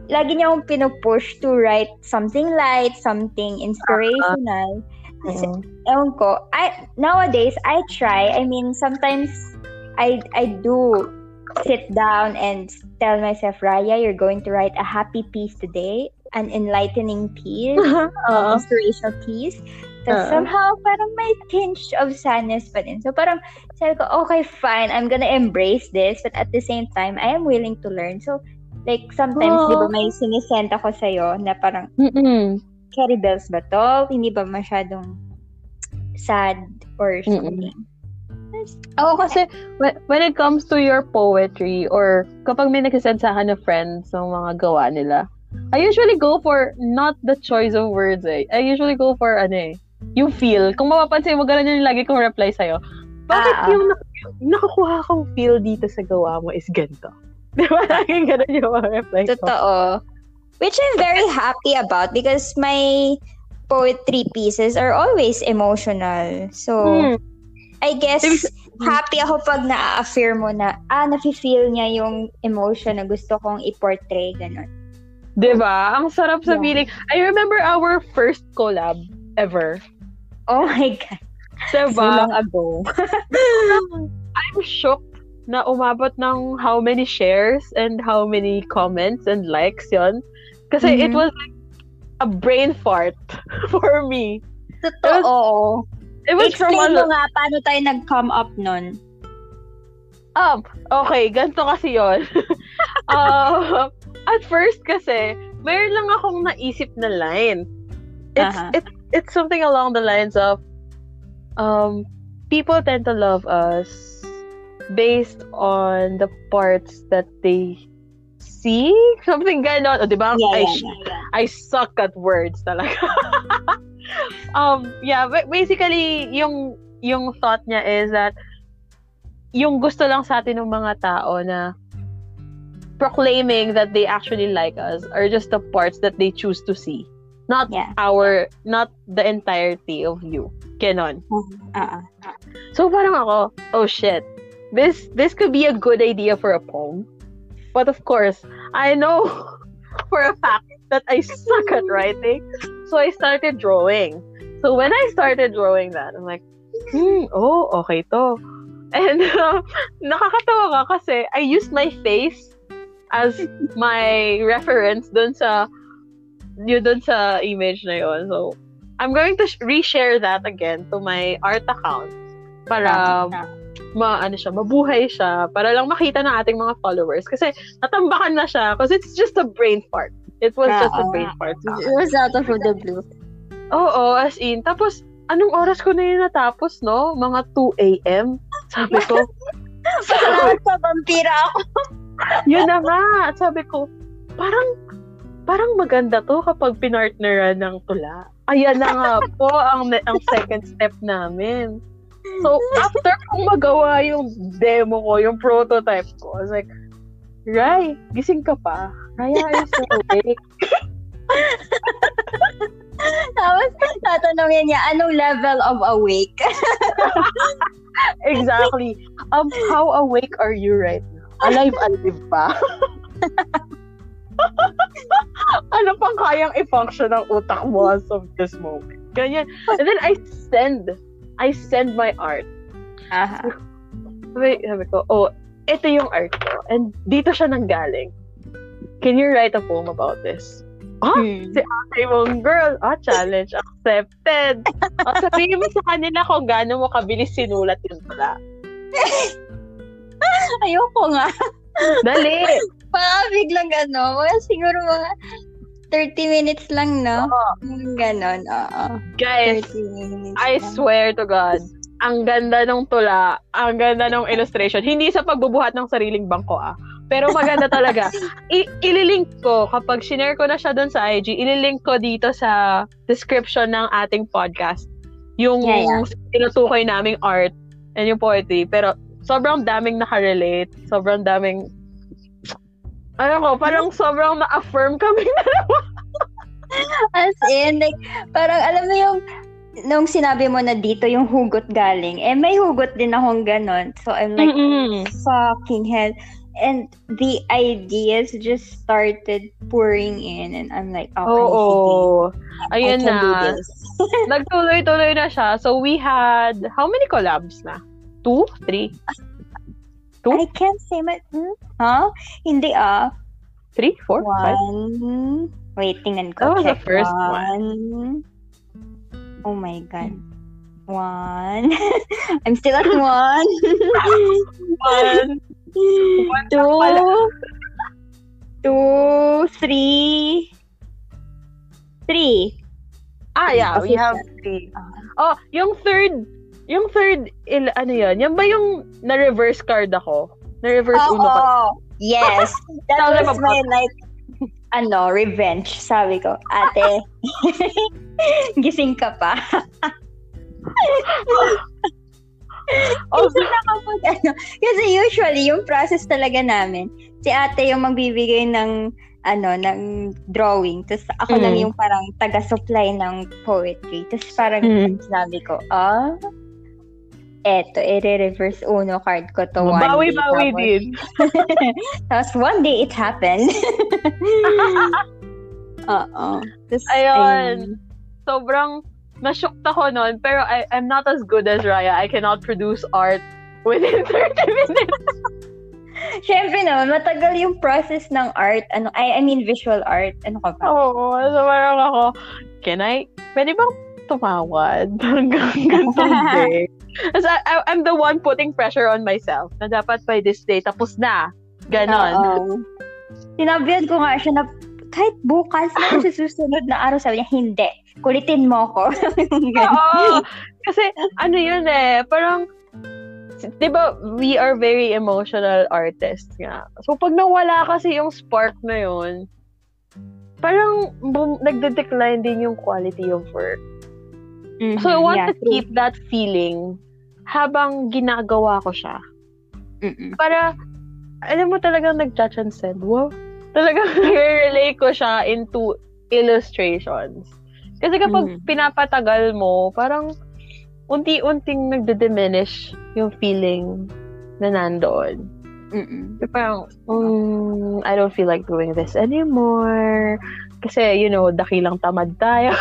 lagi niya akong pinupush to write something light, something inspirational. Uh-huh. ewan ko, I, nowadays, I try. I mean, sometimes, I, I do sit down and tell myself, Raya, you're going to write a happy piece today, an enlightening piece, uh, inspirational piece. Tapos uh, somehow, parang may tinge of sadness pa din. So parang, sabi ko, okay, fine, I'm gonna embrace this. But at the same time, I am willing to learn. So, like, sometimes, oh. di ba, may sinisend ako sa'yo na parang, Mm-mm. Carry Bells ba to? Hindi ba masyadong sad or something? Mm-mm. Ako kasi, when it comes to your poetry or kapag may nagsasend sa akin na friends ng mga gawa nila, I usually go for not the choice of words eh. I usually go for ano eh, yung feel. Kung mapapansin mo, ganun yung lagi kong reply sa'yo. Bakit ah, yung nakukuha kong feel dito sa gawa mo is ganito? Di ba? Laging ganun yung mga reply ko. Totoo. Which I'm very happy about because my poetry pieces are always emotional. So, hmm. I guess, happy ako pag na-affirm mo na, ah, nafe-feel niya yung emotion na gusto kong i-portray, ganun. Diba? Ang sarap sa yeah. feeling. I remember our first collab ever. Oh my God. Diba? So long ago. I'm shocked na umabot ng how many shares and how many comments and likes yon. Kasi mm-hmm. it was like a brain fart for me. Totoo. It was, it was Explain from mo nga paano tayo nag-come up nun. Up. Okay, ganito kasi yon. uh, at first kasi, mayroon lang akong naisip na line. It's, uh-huh. it, it's something along the lines of, um, people tend to love us based on the parts that they see. Something ganon. O, di ba? Yeah, I, yeah, yeah. I suck at words talaga. um, yeah, basically, yung, yung thought niya is that yung gusto lang sa atin ng mga tao na proclaiming that they actually like us are just the parts that they choose to see. Not yeah. our, not the entirety of you. Ganon. Uh-uh. So parang ako, oh shit, this this could be a good idea for a poem. But of course, I know for a fact that I suck at writing. So I started drawing. So when I started drawing that, I'm like, hmm, oh, okay to. And uh, nakakatawa ka kasi I used my face as my reference dun sa yun dun sa image na yun. So, I'm going to sh- reshare that again to my art account para ma ano siya, mabuhay siya para lang makita ng ating mga followers kasi natambakan na siya because it's just a brain fart. It was just a brain fart. It was out of the blue. Oo, as in. Tapos, anong oras ko na yun natapos, no? Mga 2 a.m. Sabi ko, Salamat sa vampira ako. yun na nga. Sabi ko, parang parang maganda to kapag pinartneran ng tula. Ayan na nga po ang, ang second step namin. So, after kong magawa yung demo ko, yung prototype ko, I was like, Rai, gising ka pa? Raya, are you still awake? Tapos, tatanungin niya, anong level of awake? exactly. Um, how awake are you right now? Alive, alive pa? ano pang kayang i-function ng utak mo as of this moment? Ganyan. And then I send, I send my art. Aha. Sabi, sabi ko, oh, ito yung art ko. And dito siya nanggaling. Can you write a poem about this? Ah, hmm. si ate mong girl, ah, challenge accepted. ah, sabihin mo sa kanila kung gaano mo kabilis sinulat yun pala. Ayoko nga. Dali! Baka biglang ano, mga siguro mga 30 minutes lang, no? Oo. Ganon, oo. Guys, I lang. swear to God, ang ganda ng tula, ang ganda ng illustration. Hindi sa pagbubuhat ng sariling bangko, ah. Pero maganda talaga. I- ililink ko, kapag shinare ko na siya doon sa IG, ililink ko dito sa description ng ating podcast. Yung yeah, yeah. tinutukoy naming art and yung poetry. Pero sobrang daming nakarelate. Sobrang daming ano ko, parang sobrang na-affirm kami dalawa. As in, like, parang alam mo yung nung sinabi mo na dito yung hugot galing, eh may hugot din akong ganon. So I'm like, Mm-mm. fucking hell. And the ideas just started pouring in and I'm like, okay, Oo. I Ayun na. this. Nagtuloy-tuloy na siya. So we had, how many collabs na? Two? Three? Two? I can't say my, hmm? Huh? Hindi ah. Three? Four? Five? One. Wait, tingnan ko. That was the first one. Oh my God. One. I'm still at one. One. Two. pala. Two. Three. Three. Ah, yeah. We have three. Oh, yung third, yung third, il, ano yun? Yan ba yung na-reverse card ako? Na-reverse uno card? Yes. That was my like ano, revenge, sabi ko. Ate, gising ka pa. Oh, Kasi nakapag, ano, kasi usually, yung process talaga namin, si ate yung magbibigay ng, ano, ng drawing. Tapos ako Mm. lang yung parang taga-supply ng poetry. Tapos parang Mm. sabi ko, ah, eto, i-reverse uno card ko to one day. bawi-bawi din. Tapos one day it happened. Oo. Tapos, Ayun. Sobrang na-shocked ako noon, pero I, I'm not as good as Raya. I cannot produce art within 30 minutes. Siyempre naman, matagal yung process ng art. Ano, I, I mean, visual art. Ano ka ba? Oo. So, parang ako, can I, pwede bang tumawad hanggang ganitong day? Kasi I, I, I'm the one putting pressure on myself na dapat by this day, tapos na. Ganon. Oo. Sinabihan ko nga siya na kahit bukas na sa susunod na araw, sabi niya, hindi. Kulitin mo ko. Oo. Kasi, ano yun eh, parang, di ba, we are very emotional artists nga. So, pag nawala kasi yung spark na yun, parang bum- nagde-decline din yung quality of work. So, I want Mm-hmm. Yeah, to keep that feeling habang ginagawa ko siya. Mm-mm. Para, alam mo talagang nag-transcend. Wow. Talagang nare-relay ko siya into illustrations. Kasi kapag Mhm. pinapatagal mo, parang unti-unting nagde-diminish yung feeling na nandoon. Mm-mm. Parang, mm, I don't feel like doing this anymore. Kasi, you know, dakilang tamad tayo.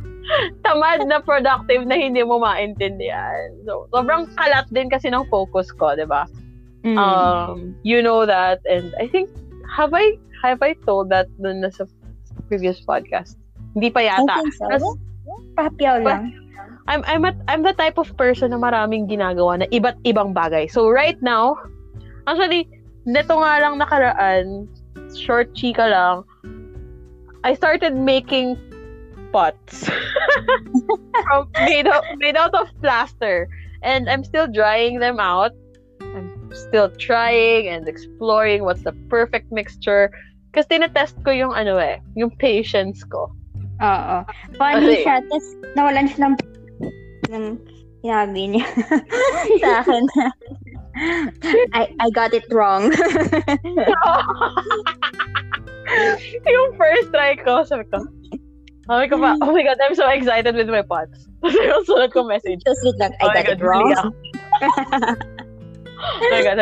tamad na productive na hindi mo maintindihan. So, sobrang kalat din kasi ng focus ko, di ba? Mm. Um, you know that, and I think, have I, have I told that dun na sa previous podcast? Hindi pa I yata. think so. Tas- Papyaw lang. I'm I'm at, I'm the type of person na maraming ginagawa na iba't ibang bagay. So right now, actually, neto nga lang nakaraan, short chika lang, I started making pots. From, made, out, made out of plaster. And I'm still drying them out. I'm still trying and exploring what's the perfect mixture. Kasi tinetest ko yung ano eh, yung patience ko. Oo. Funny Kasi- siya. Tapos, nawalan siya ng ng sinabi niya sa akin I, I got it wrong. Yung first try ko, sabi ko, sabi ko pa, hmm. oh my God, I'm so excited with my pots. Tapos yung sunod ko message, Tapos wait lang, I oh got God, it wrong. ako. Ah. oh my God,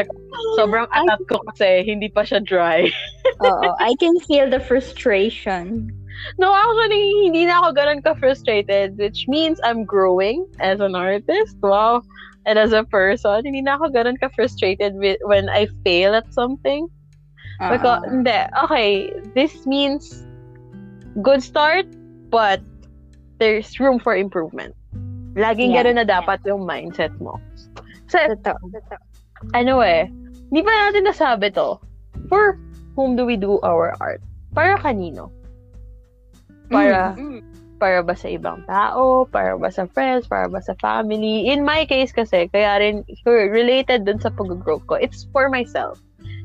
sobrang atat ko kasi hindi pa siya dry. Oo. I can feel the frustration. No, actually, hindi na ako ganun ka-frustrated, which means I'm growing as an artist. Wow. And as a person, hindi na ako ganun ka-frustrated when I fail at something. Because, Oo. hindi, okay, this means good start, but there's room for improvement. Laging Yeah. ganun na dapat yung mindset mo. So, Totoo. ano eh, hindi pa natin nasabi to. For whom do we do our art? Para kanino? Para, Mm. para ba sa ibang tao? Para ba sa friends? Para ba sa family? In my case kasi, kaya rin related dun sa pag-grow ko, it's for myself.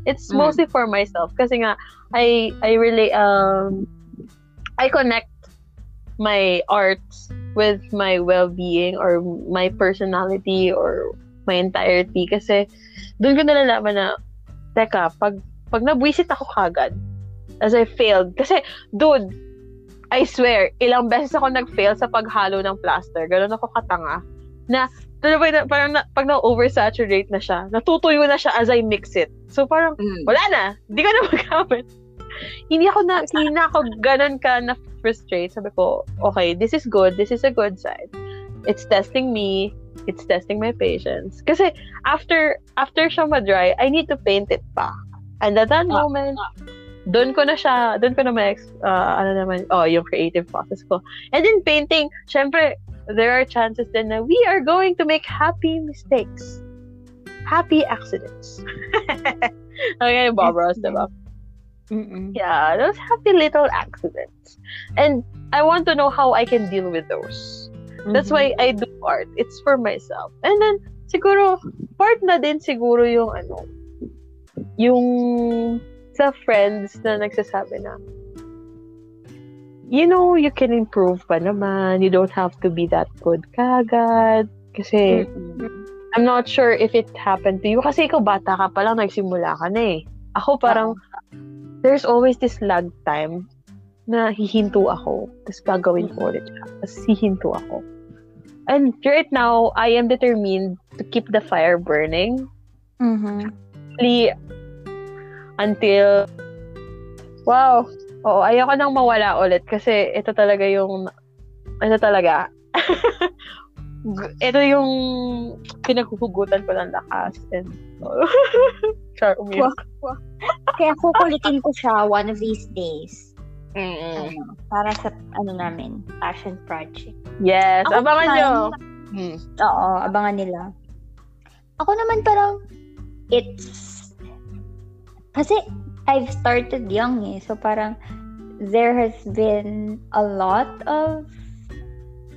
It's Mm. mostly for myself. Kasi nga, I, I relate, um, I connect my arts with my well-being or my personality or my entirety. Kasi, doon ko nalalaman na, teka, pag, pag nabwisit ako kagad, as I failed, kasi, dude, I swear, ilang beses ako nag-fail sa paghalo ng plaster. Ganun ako katanga. Na, talaga na, parang na, pag na-oversaturate na siya, natutuyo na siya as I mix it. So parang, Mm. wala na. Hindi ka na magamit. hindi ako na, hindi na ako ganun ka na frustrate. Sabi ko, okay, this is good. This is a good side. It's testing me. It's testing my patience. Kasi after after siya ma-dry, I need to paint it pa. And at that Ah, moment, doon ko na siya, doon ko na ma uh, ano naman, oh, yung creative process ko. And then painting, syempre, there are chances then na we are going to make happy mistakes. Happy accidents. okay, Bob Ross, diba? Mm-mm. Yeah, those happy little accidents. And I want to know how I can deal with those. That's Mhm. why I do art. It's for myself. And then, siguro, part na din siguro yung ano, yung sa friends na nagsasabi na, you know, you can improve pa naman. You don't have to be that good kagad. Kasi, Mm-mm. I'm not sure if it happened to you. Kasi ikaw bata ka pa lang, nagsimula ka na eh. Ako parang, there's always this lag time na hihinto ako. Tapos gagawin ko ulit siya. Tapos hihinto ako. And right now, I am determined to keep the fire burning. Mhm. Really, until, wow, oo, ayoko nang mawala ulit kasi ito talaga yung, ito talaga, ito yung pinaghuhugutan ko ng lakas. And, Char, umiyak. Kaya kukulitin ko siya one of these days. Mm-mm. Ano, para sa, ano namin, passion project. Yes, Ako abangan naman, nyo. Hmm. Oo, abangan nila. Ako naman parang, it's, kasi I've started young eh. So parang, there has been a lot of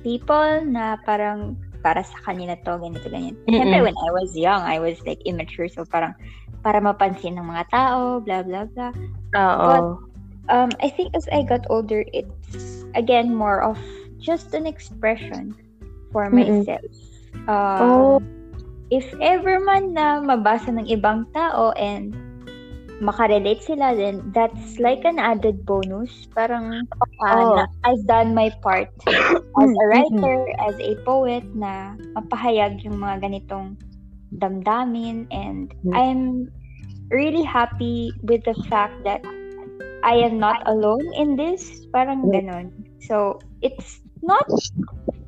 people na parang, para sa kanila to, ganito, ganyan. Siyempre, Mm-mm. when I was young, I was like immature. So parang, para mapansin ng mga tao, blah, blah, blah. Oo. um, I think as I got older, it's again more of just an expression for Mm-mm. myself. Um, Oh. If ever man na mabasa ng ibang tao and makarelate sila, then that's like an added bonus. Parang uh, Oh. na, I've done my part as a writer, as a poet, na mapahayag yung mga ganitong damdamin. And Mm. I'm really happy with the fact that I am not alone in this. Parang Mm. ganon. So, it's not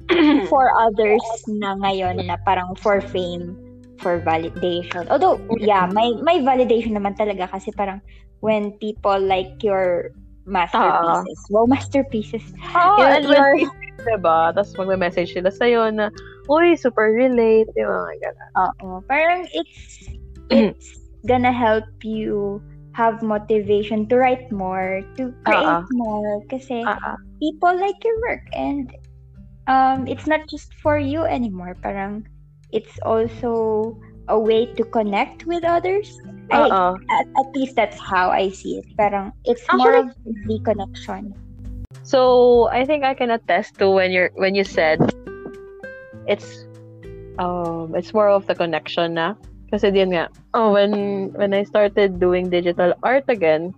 for others na ngayon na parang for fame, for validation. Although, yeah, may may validation naman talaga kasi parang when people like your masterpieces. Wow, masterpieces. Oh, Your- and when your- people, diba? Tapos magme-message sila sa'yo na, uy, super relate, yung mga gano'n. Oo. Parang it's it's gonna help you have motivation to write more, to create Oo. more kasi ah. people like your work and um it's not just for you anymore. Parang it's also a way to connect with others. I, at, at least that's how I see it. Parang it's more of the connection. So, I think I can attest to when you're when you said it's um it's more of the connection na kasi din nga oh when when I started doing digital art again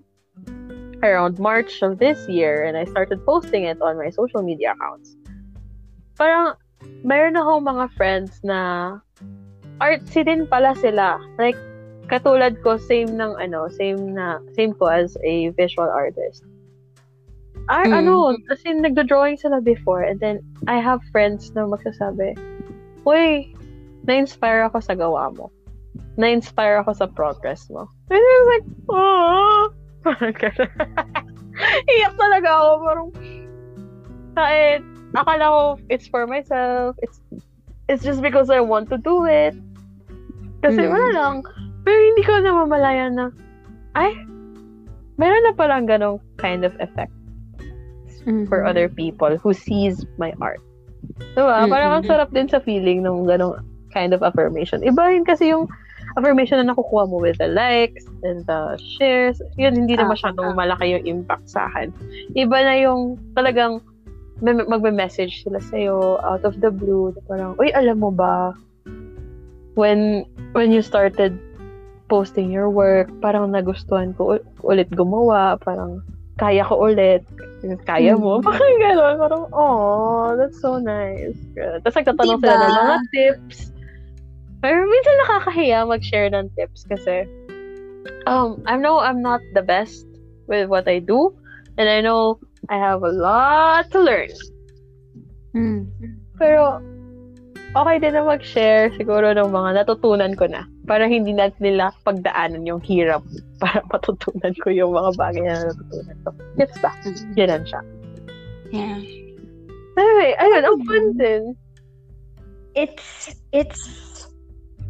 around March of this year and I started posting it on my social media accounts parang mayroon akong mga friends na artsy din pala sila like katulad ko same ng ano same na same ko as a visual artist Ar, Mm. ano, kasi nagdo-drawing sila before and then I have friends na magsasabi, Uy, na-inspire ako sa gawa mo. Na-inspire ako sa progress mo. And I was like, oh, parang. Iyak talaga ako. Parang, kahit, akala ko, it's for myself. It's, it's just because I want to do it. Kasi Mm. wala lang. Pero hindi ko namamalayan na, ay, meron na palang ganong kind of effect for other people who sees my art. Diba? Parang ang sarap din sa feeling ng ganong kind of affirmation. Iba rin kasi yung affirmation na nakukuha mo with the likes and the shares. Yun, hindi na Ah, masyadong malaki yung impact sa akin. Iba na yung talagang magme-message sila sa'yo out of the blue. Parang, uy, alam mo ba, when when you started posting your work, parang nagustuhan ko ulit gumawa, parang kaya ko ulit. Kaya mo. Mm. Parang gano'n. Parang, oh, that's so nice. Tapos nagtatanong sila Diba? ng mga tips. Pero minsan nakakahiya mag-share ng tips kasi um, I know I'm not the best with what I do and I know I have a lot to learn. Mm. Pero okay din na mag-share siguro ng mga natutunan ko na para hindi na nila pagdaanan yung hirap para matutunan ko yung mga bagay na natutunan ko. Gets ba? Yan siya. Yeah. Anyway, ayun, ang fun din. It's it's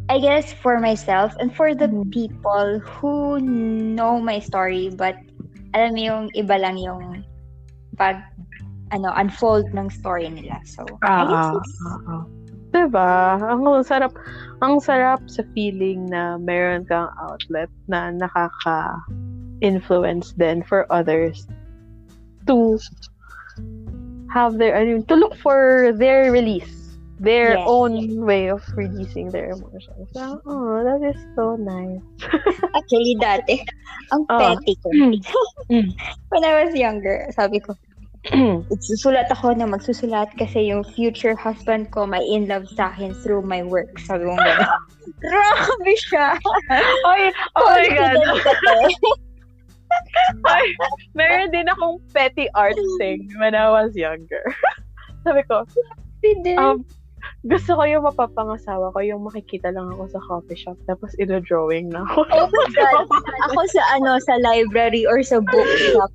I guess for myself and for the Mhm. people who know my story but alam mo yung iba lang yung pag ano unfold ng story nila. So I guess it's Diba? Ang sarap, ang sarap sa feeling na meron kang outlet na nakaka-influence din for others to have their, I mean, to look for their release, their Yes. own way of releasing their emotions. So, oh, that is so nice. actually dati ang petty ko. Mm. When I was younger, sabi ko, Susulat ako na magsusulat kasi yung future husband ko may in love sa akin through my work. Sabi ko gano'n. Grabe siya. Oy, oh my God. Ay, meron din akong petty art thing when I was younger. Sabi ko, um, gusto ko yung mapapangasawa ko, yung makikita lang ako sa coffee shop, tapos ino-drawing na ako. oh my God. Ako sa ano, sa library or sa bookshop.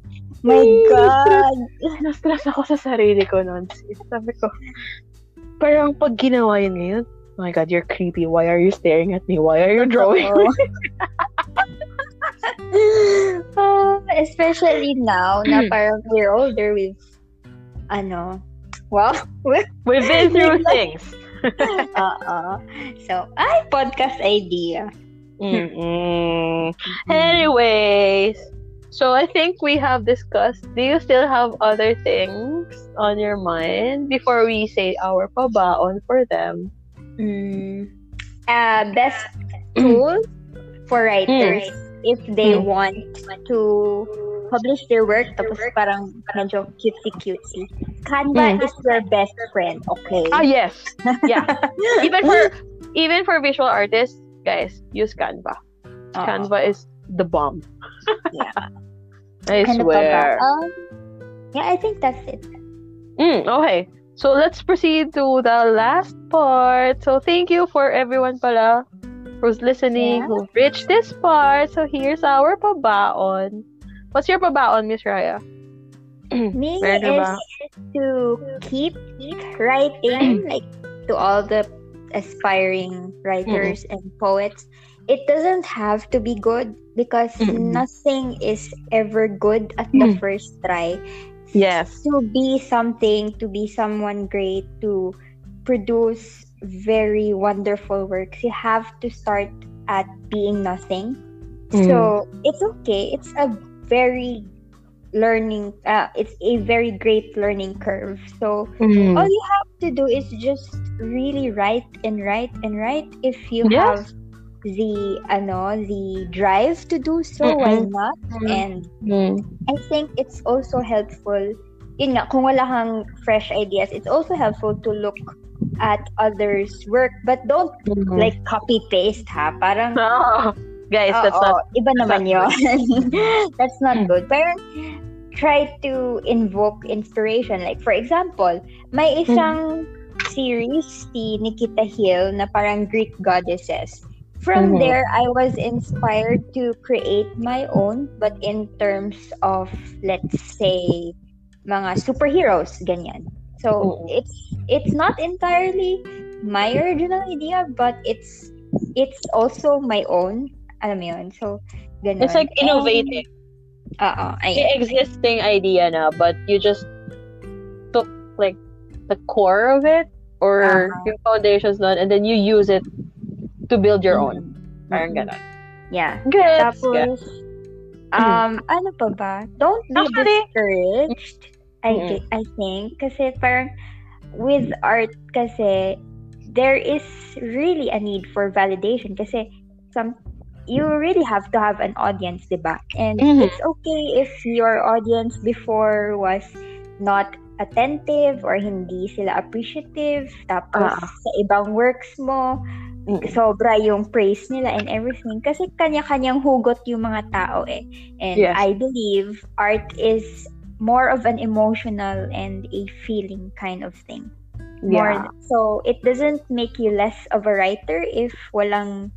My God. Na-stress ako sa sarili ko noon. Sabi ko, parang pag ginawa yun ngayon, oh my God, you're creepy. Why are you staring at me? Why are you drawing? Oo. Ah, especially now na parang we're older with ano, well, We've been through things. uh So, ay, podcast idea. Mm-mm. Anyways, so I think we have discussed. Do you still have other things on your mind before we say our pabaon for them? Mm. Uh, best tool for writers if they Mm. want to publish their work tapos parang medyo cutesy-cutesy. Canva Mm. is your best friend, okay? Ah, yes. Yeah. even for even for visual artists, guys, use Canva. Oo. Canva is the bomb. Yeah. I ba? swear. Um, yeah, I think that's it. Mm, okay. So let's proceed to the last part. So thank you for everyone pala who's listening, Yeah. who reached this part. So here's our pabaon. What's your pabaon, Miss Raya? Me is to keep writing, like to all the aspiring writers and poets. It doesn't have to be good because Mm-mm. nothing is ever good at the Mm. first try. Yes. To be something, to be someone great, to produce very wonderful works, you have to start at being nothing. Mm. So it's okay. It's a very learning uh, it's a very great learning curve. So Mm. all you have to do is just really write and write and write if you Yes. have the ano the drive to do so why Mm-mm. not and Mm. I think it's also helpful yun nga kung wala kang fresh ideas it's also helpful to look at others work but don't Mm. like copy paste ha parang Oh, guys, that's Oo, not. iba naman not yun. that's not good. Pero try to invoke inspiration. Like, for example, may isang series si Nikita Hill na parang Greek goddesses. From Mhm. there, I was inspired to create my own, but in terms of, let's say, mga superheroes, ganyan. So, Oo. it's it's not entirely my original idea, but it's it's also my own. Alam mo yun? So, ganun. It's like innovative. Oo, ayun. existing idea na, but you just took like the core of it or Uh-huh. yung foundations nun, and then you use it to build your own. Mm-hmm. Parang ganun. Yeah. Good. Tapos, um, ano pa ba? Don't be Actually- discouraged. I, thi- I think. Kasi parang, with art kasi, there is really a need for validation. Kasi, some, you really have to have an audience, diba? And Mhm. it's okay if your audience before was not attentive or hindi sila appreciative. Tapos Ah. sa ibang works mo, sobra yung praise nila and everything. Kasi kanya-kanyang hugot yung mga tao eh. And Yes. I believe art is more of an emotional and a feeling kind of thing. More, Yeah. So, it doesn't make you less of a writer if walang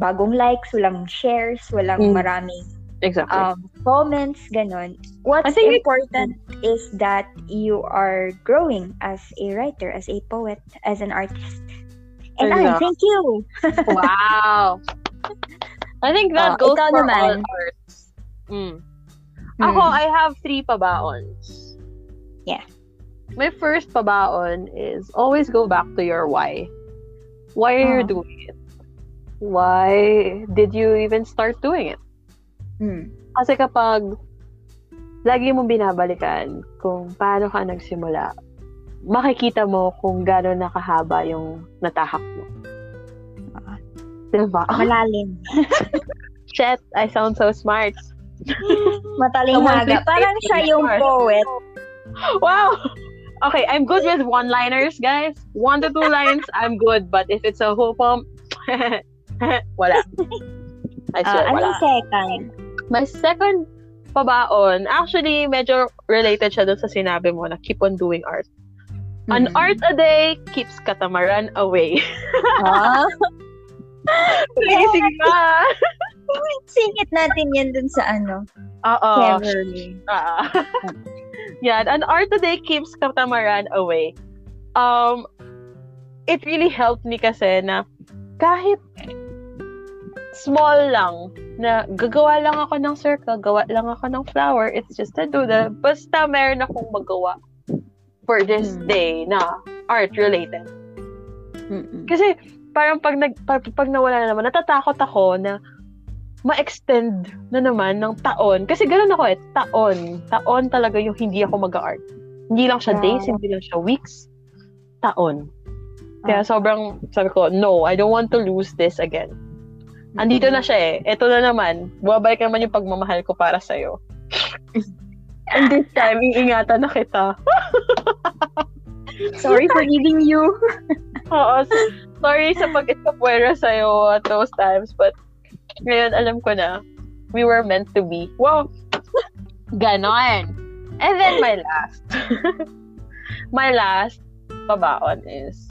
bagong likes, walang shares, walang Mm. maraming Exactly. um, comments, ganon. What's I think it- important is that you are growing as a writer, as a poet, as an artist. And I thank you. wow. I think that Oh, goes for naman. all arts. Mm. Hmm. Ako, I have three pabaons. Yeah. My first pabaon is always go back to your why. Why are you Oh. doing it? Why did you even start doing it? Hmm. Kasi kapag lagi mo binabalikan kung paano ka nagsimula, makikita mo kung gano'n nakahaba yung natahak mo. Ah. Diba? Malalim. Shit, I sound so smart. Mataling Someone haga. please Parang siya yung poet. Wow! Okay, I'm good with one-liners, guys. One to two lines, I'm good. But if it's a whole poem, wala. I Uh, swear, ano wala. second? My second pabaon, actually, medyo related siya dun sa sinabi mo na keep on doing art. An Mhm. art a day keeps catamaran away. Ah, Lazy ka! singit natin yan dun sa ano. Oo. Keverly. Ah. Yan, an art today keeps katamaran away. Um, it really helped me kasi na kahit small lang, na gagawa lang ako ng circle, gawa lang ako ng flower, it's just a doodle. Basta meron akong magawa for this Hmm. day na art-related. Mm-mm. Kasi parang pag, nag, pag, pag nawala na naman, natatakot ako na ma-extend na naman ng taon. Kasi ganoon ako eh, taon. Taon talaga yung hindi ako mag-art. Hindi lang siya Wow. days, hindi lang siya weeks. Taon. Kaya sobrang, sabi ko, no, I don't want to lose this again. Andito na siya eh. Ito na naman. Bumabalik naman yung pagmamahal ko para sa'yo. And this time, iingatan na kita. Sorry for giving you. Oo. Sorry sa pag-itapwera sa'yo at those times. But, ngayon, alam ko na, we were meant to be. Wow! Ganon. And then, my last. my last pabaon is,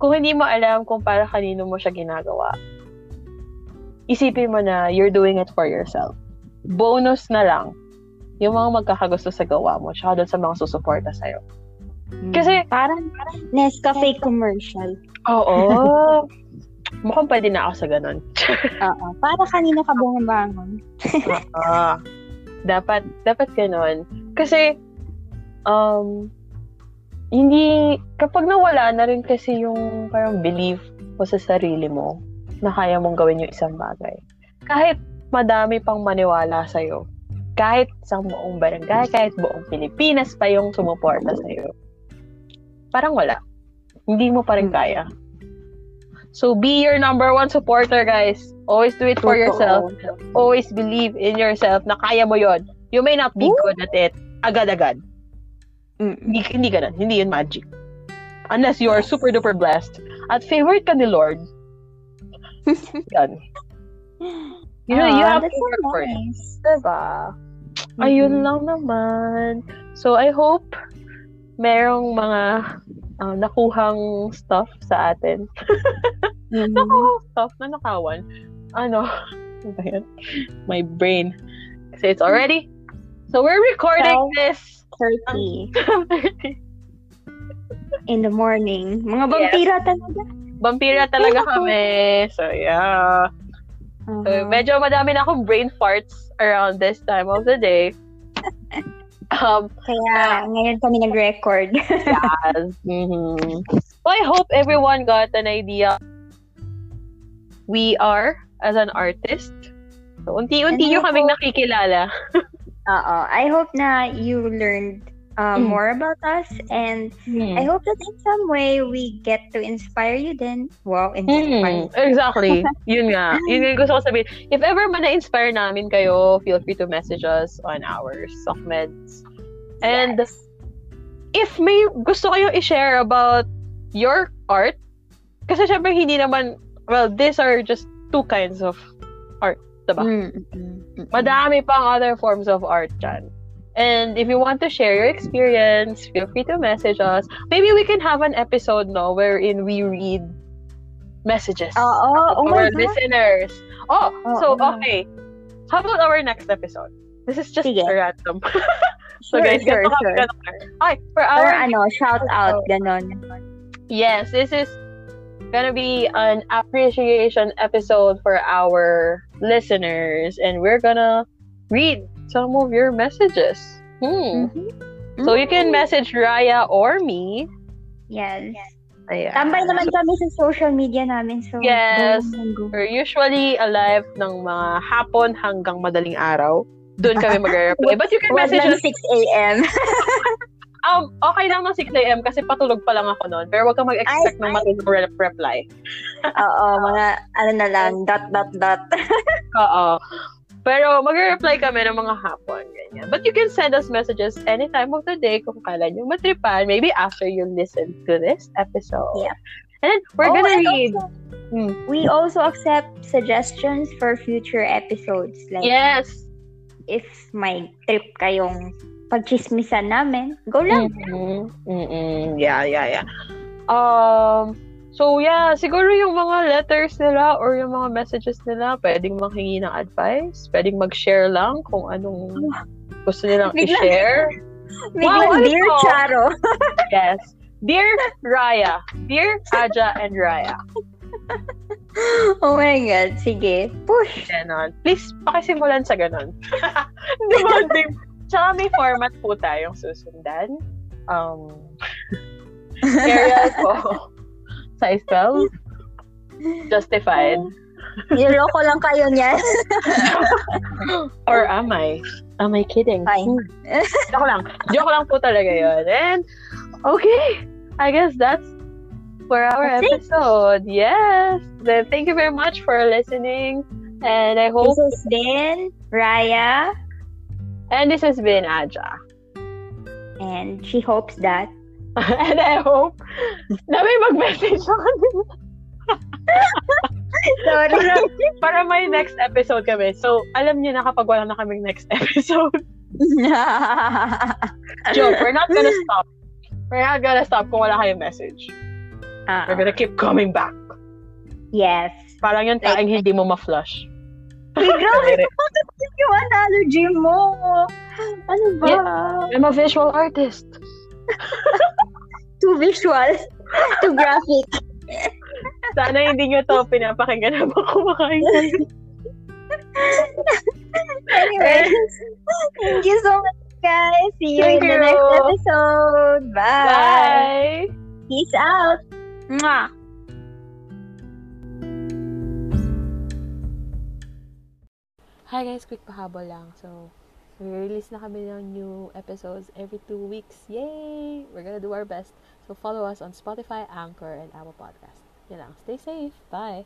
kung hindi mo alam kung para kanino mo siya ginagawa, isipin mo na you're doing it for yourself. Bonus na lang yung mga magkakagusto sa gawa mo tsaka doon sa mga susuporta sa'yo. Kasi, parang, Nescafe commercial. Oo. Mukhang pwede na ako sa ganun. Oo. Para kanina ka bumangon. Ah, dapat, dapat ganun. Kasi, um, hindi, kapag nawala na rin kasi yung parang belief mo sa sarili mo na kaya mong gawin yung isang bagay. Kahit madami pang maniwala sa'yo, kahit sa buong barangay, kahit buong Pilipinas pa yung sumuporta sa'yo, parang wala. Hindi mo pa rin kaya. So, be your number one supporter, guys. Always do it for Totoo. yourself. Always believe in yourself na kaya mo yon. You may not be good at it agad-agad. Mm. Hindi, hindi ganun. Hindi yun magic. Unless you are super duper blessed at favorite ka ni Lord. Yan. You know, you Ah, have to work for it. nice. Diba? Ayun lang naman. So, I hope merong mga uh, nakuhang stuff sa atin. Mhm. Nakuhang stuff na nakawan. Ano? Ano ba yan? My brain. Kasi it's already... So, we're recording this 30 in the morning. Mga vampira talaga. Vampira talaga kami. So, yeah. So, Uh-huh. medyo madami na akong brain farts around this time of the day. Um, Kaya ngayon kami nag-record. yes. Mhm. So, I hope everyone got an idea we are as an artist. So, unti-unti nyo kaming nakikilala. Oo. I hope na you learned uh, Mm. more about us. And Hmm. I hope that in some way we get to inspire you then. Wow, inspire. Mm, exactly. Yun nga. Yun nga yung gusto ko sabihin. If ever man na-inspire namin kayo, feel free to message us on our Sockmeds. And Yes. if may gusto kayo i-share about your art, kasi syempre hindi naman, well, these are just two kinds of art, diba? Mm, mm, mm, mm. Madami pang other forms of art dyan. And if you want to share your experience, feel free to message us. Maybe we can have an episode, no, wherein we read messages ah, ah, Oo, oh, oh, oh our listeners. Oh, Oo. so okay. How about our next episode? This is just Sige. random. so Sure, guys, sure, sure. Okay, for Or our ano, shout out, ganon. Yes, this is gonna be an appreciation episode for our listeners, and we're gonna read some of your messages. Hmm. Mhm. So you can message Raya or me. Yes. Ayan. Tambay naman kami sa social media namin. So, Yes. go. We're usually alive ng mga hapon hanggang madaling araw. Doon kami mag-reply. But you can message us. 6 a.m. Um, okay lang ng 6 a.m. kasi patulog pa lang ako noon. Pero wag kang mag-expect ng matulog re- reply. Oo, mga ano na lang, dot, dot, dot. Oo. Pero mag-reply kami ng mga hapon. Ganyan. But you can send us messages any time of the day kung kailan nyo matripan. Maybe after you listen to this episode. Yeah. And then we're Oh, gonna and read. also, Hmm. we also accept suggestions for future episodes. Like, Yes. if may trip kayong pagchismisan namin, go lang. Mhm. Mm-mm. Yeah, yeah, yeah. Um, so yeah, siguro yung mga letters nila or yung mga messages nila, pwedeng manghingi ng advice, pwedeng mag-share lang kung anong gusto nilang i-share. Biglang, ano dear to? Charo. Yes. Dear Raya. Dear Aja and Raya. oh my God. Sige. Push. Ganon. Please, pakisimulan sa ganon. Di ba? Tsaka may format po tayong susundan. Um, Arial po. Size 12. Justified. Niloko lang kayo niyan. Or am I? Am I kidding? Fine. Hmm. Joke lang. Joke lang po talaga yun. And, okay. I guess that's for our That's it. episode. Yes. Then, thank you very much for listening. And I hope, This has been Raya. and this has been Aja. And she hopes that and I hope na may mag-message sa kanila Sorry. para, para may next episode kami. So, alam niyo na kapag wala na kaming next episode. Joke, we're not gonna stop. We're not gonna stop kung wala kayong message. Ah, We're gonna keep coming back. yes. Parang yung taing hindi mo ma-flush. Uy, grabe yung analogy mo? Ano ba? I'm a visual artist. Too visual. Too graphic. Sana hindi nyo to pinapakinggan habang kumakain. Anyway, thank you so much, guys. See you Thank in the you. next episode. Bye. Bye! Peace out. Mwah. Hi guys, quick pahabol lang. So, release na kami ng new episodes every two weeks. Yay! We're gonna do our best. So, follow us on Spotify, Anchor, and Apple Podcast. Yun lang. Stay safe. Bye!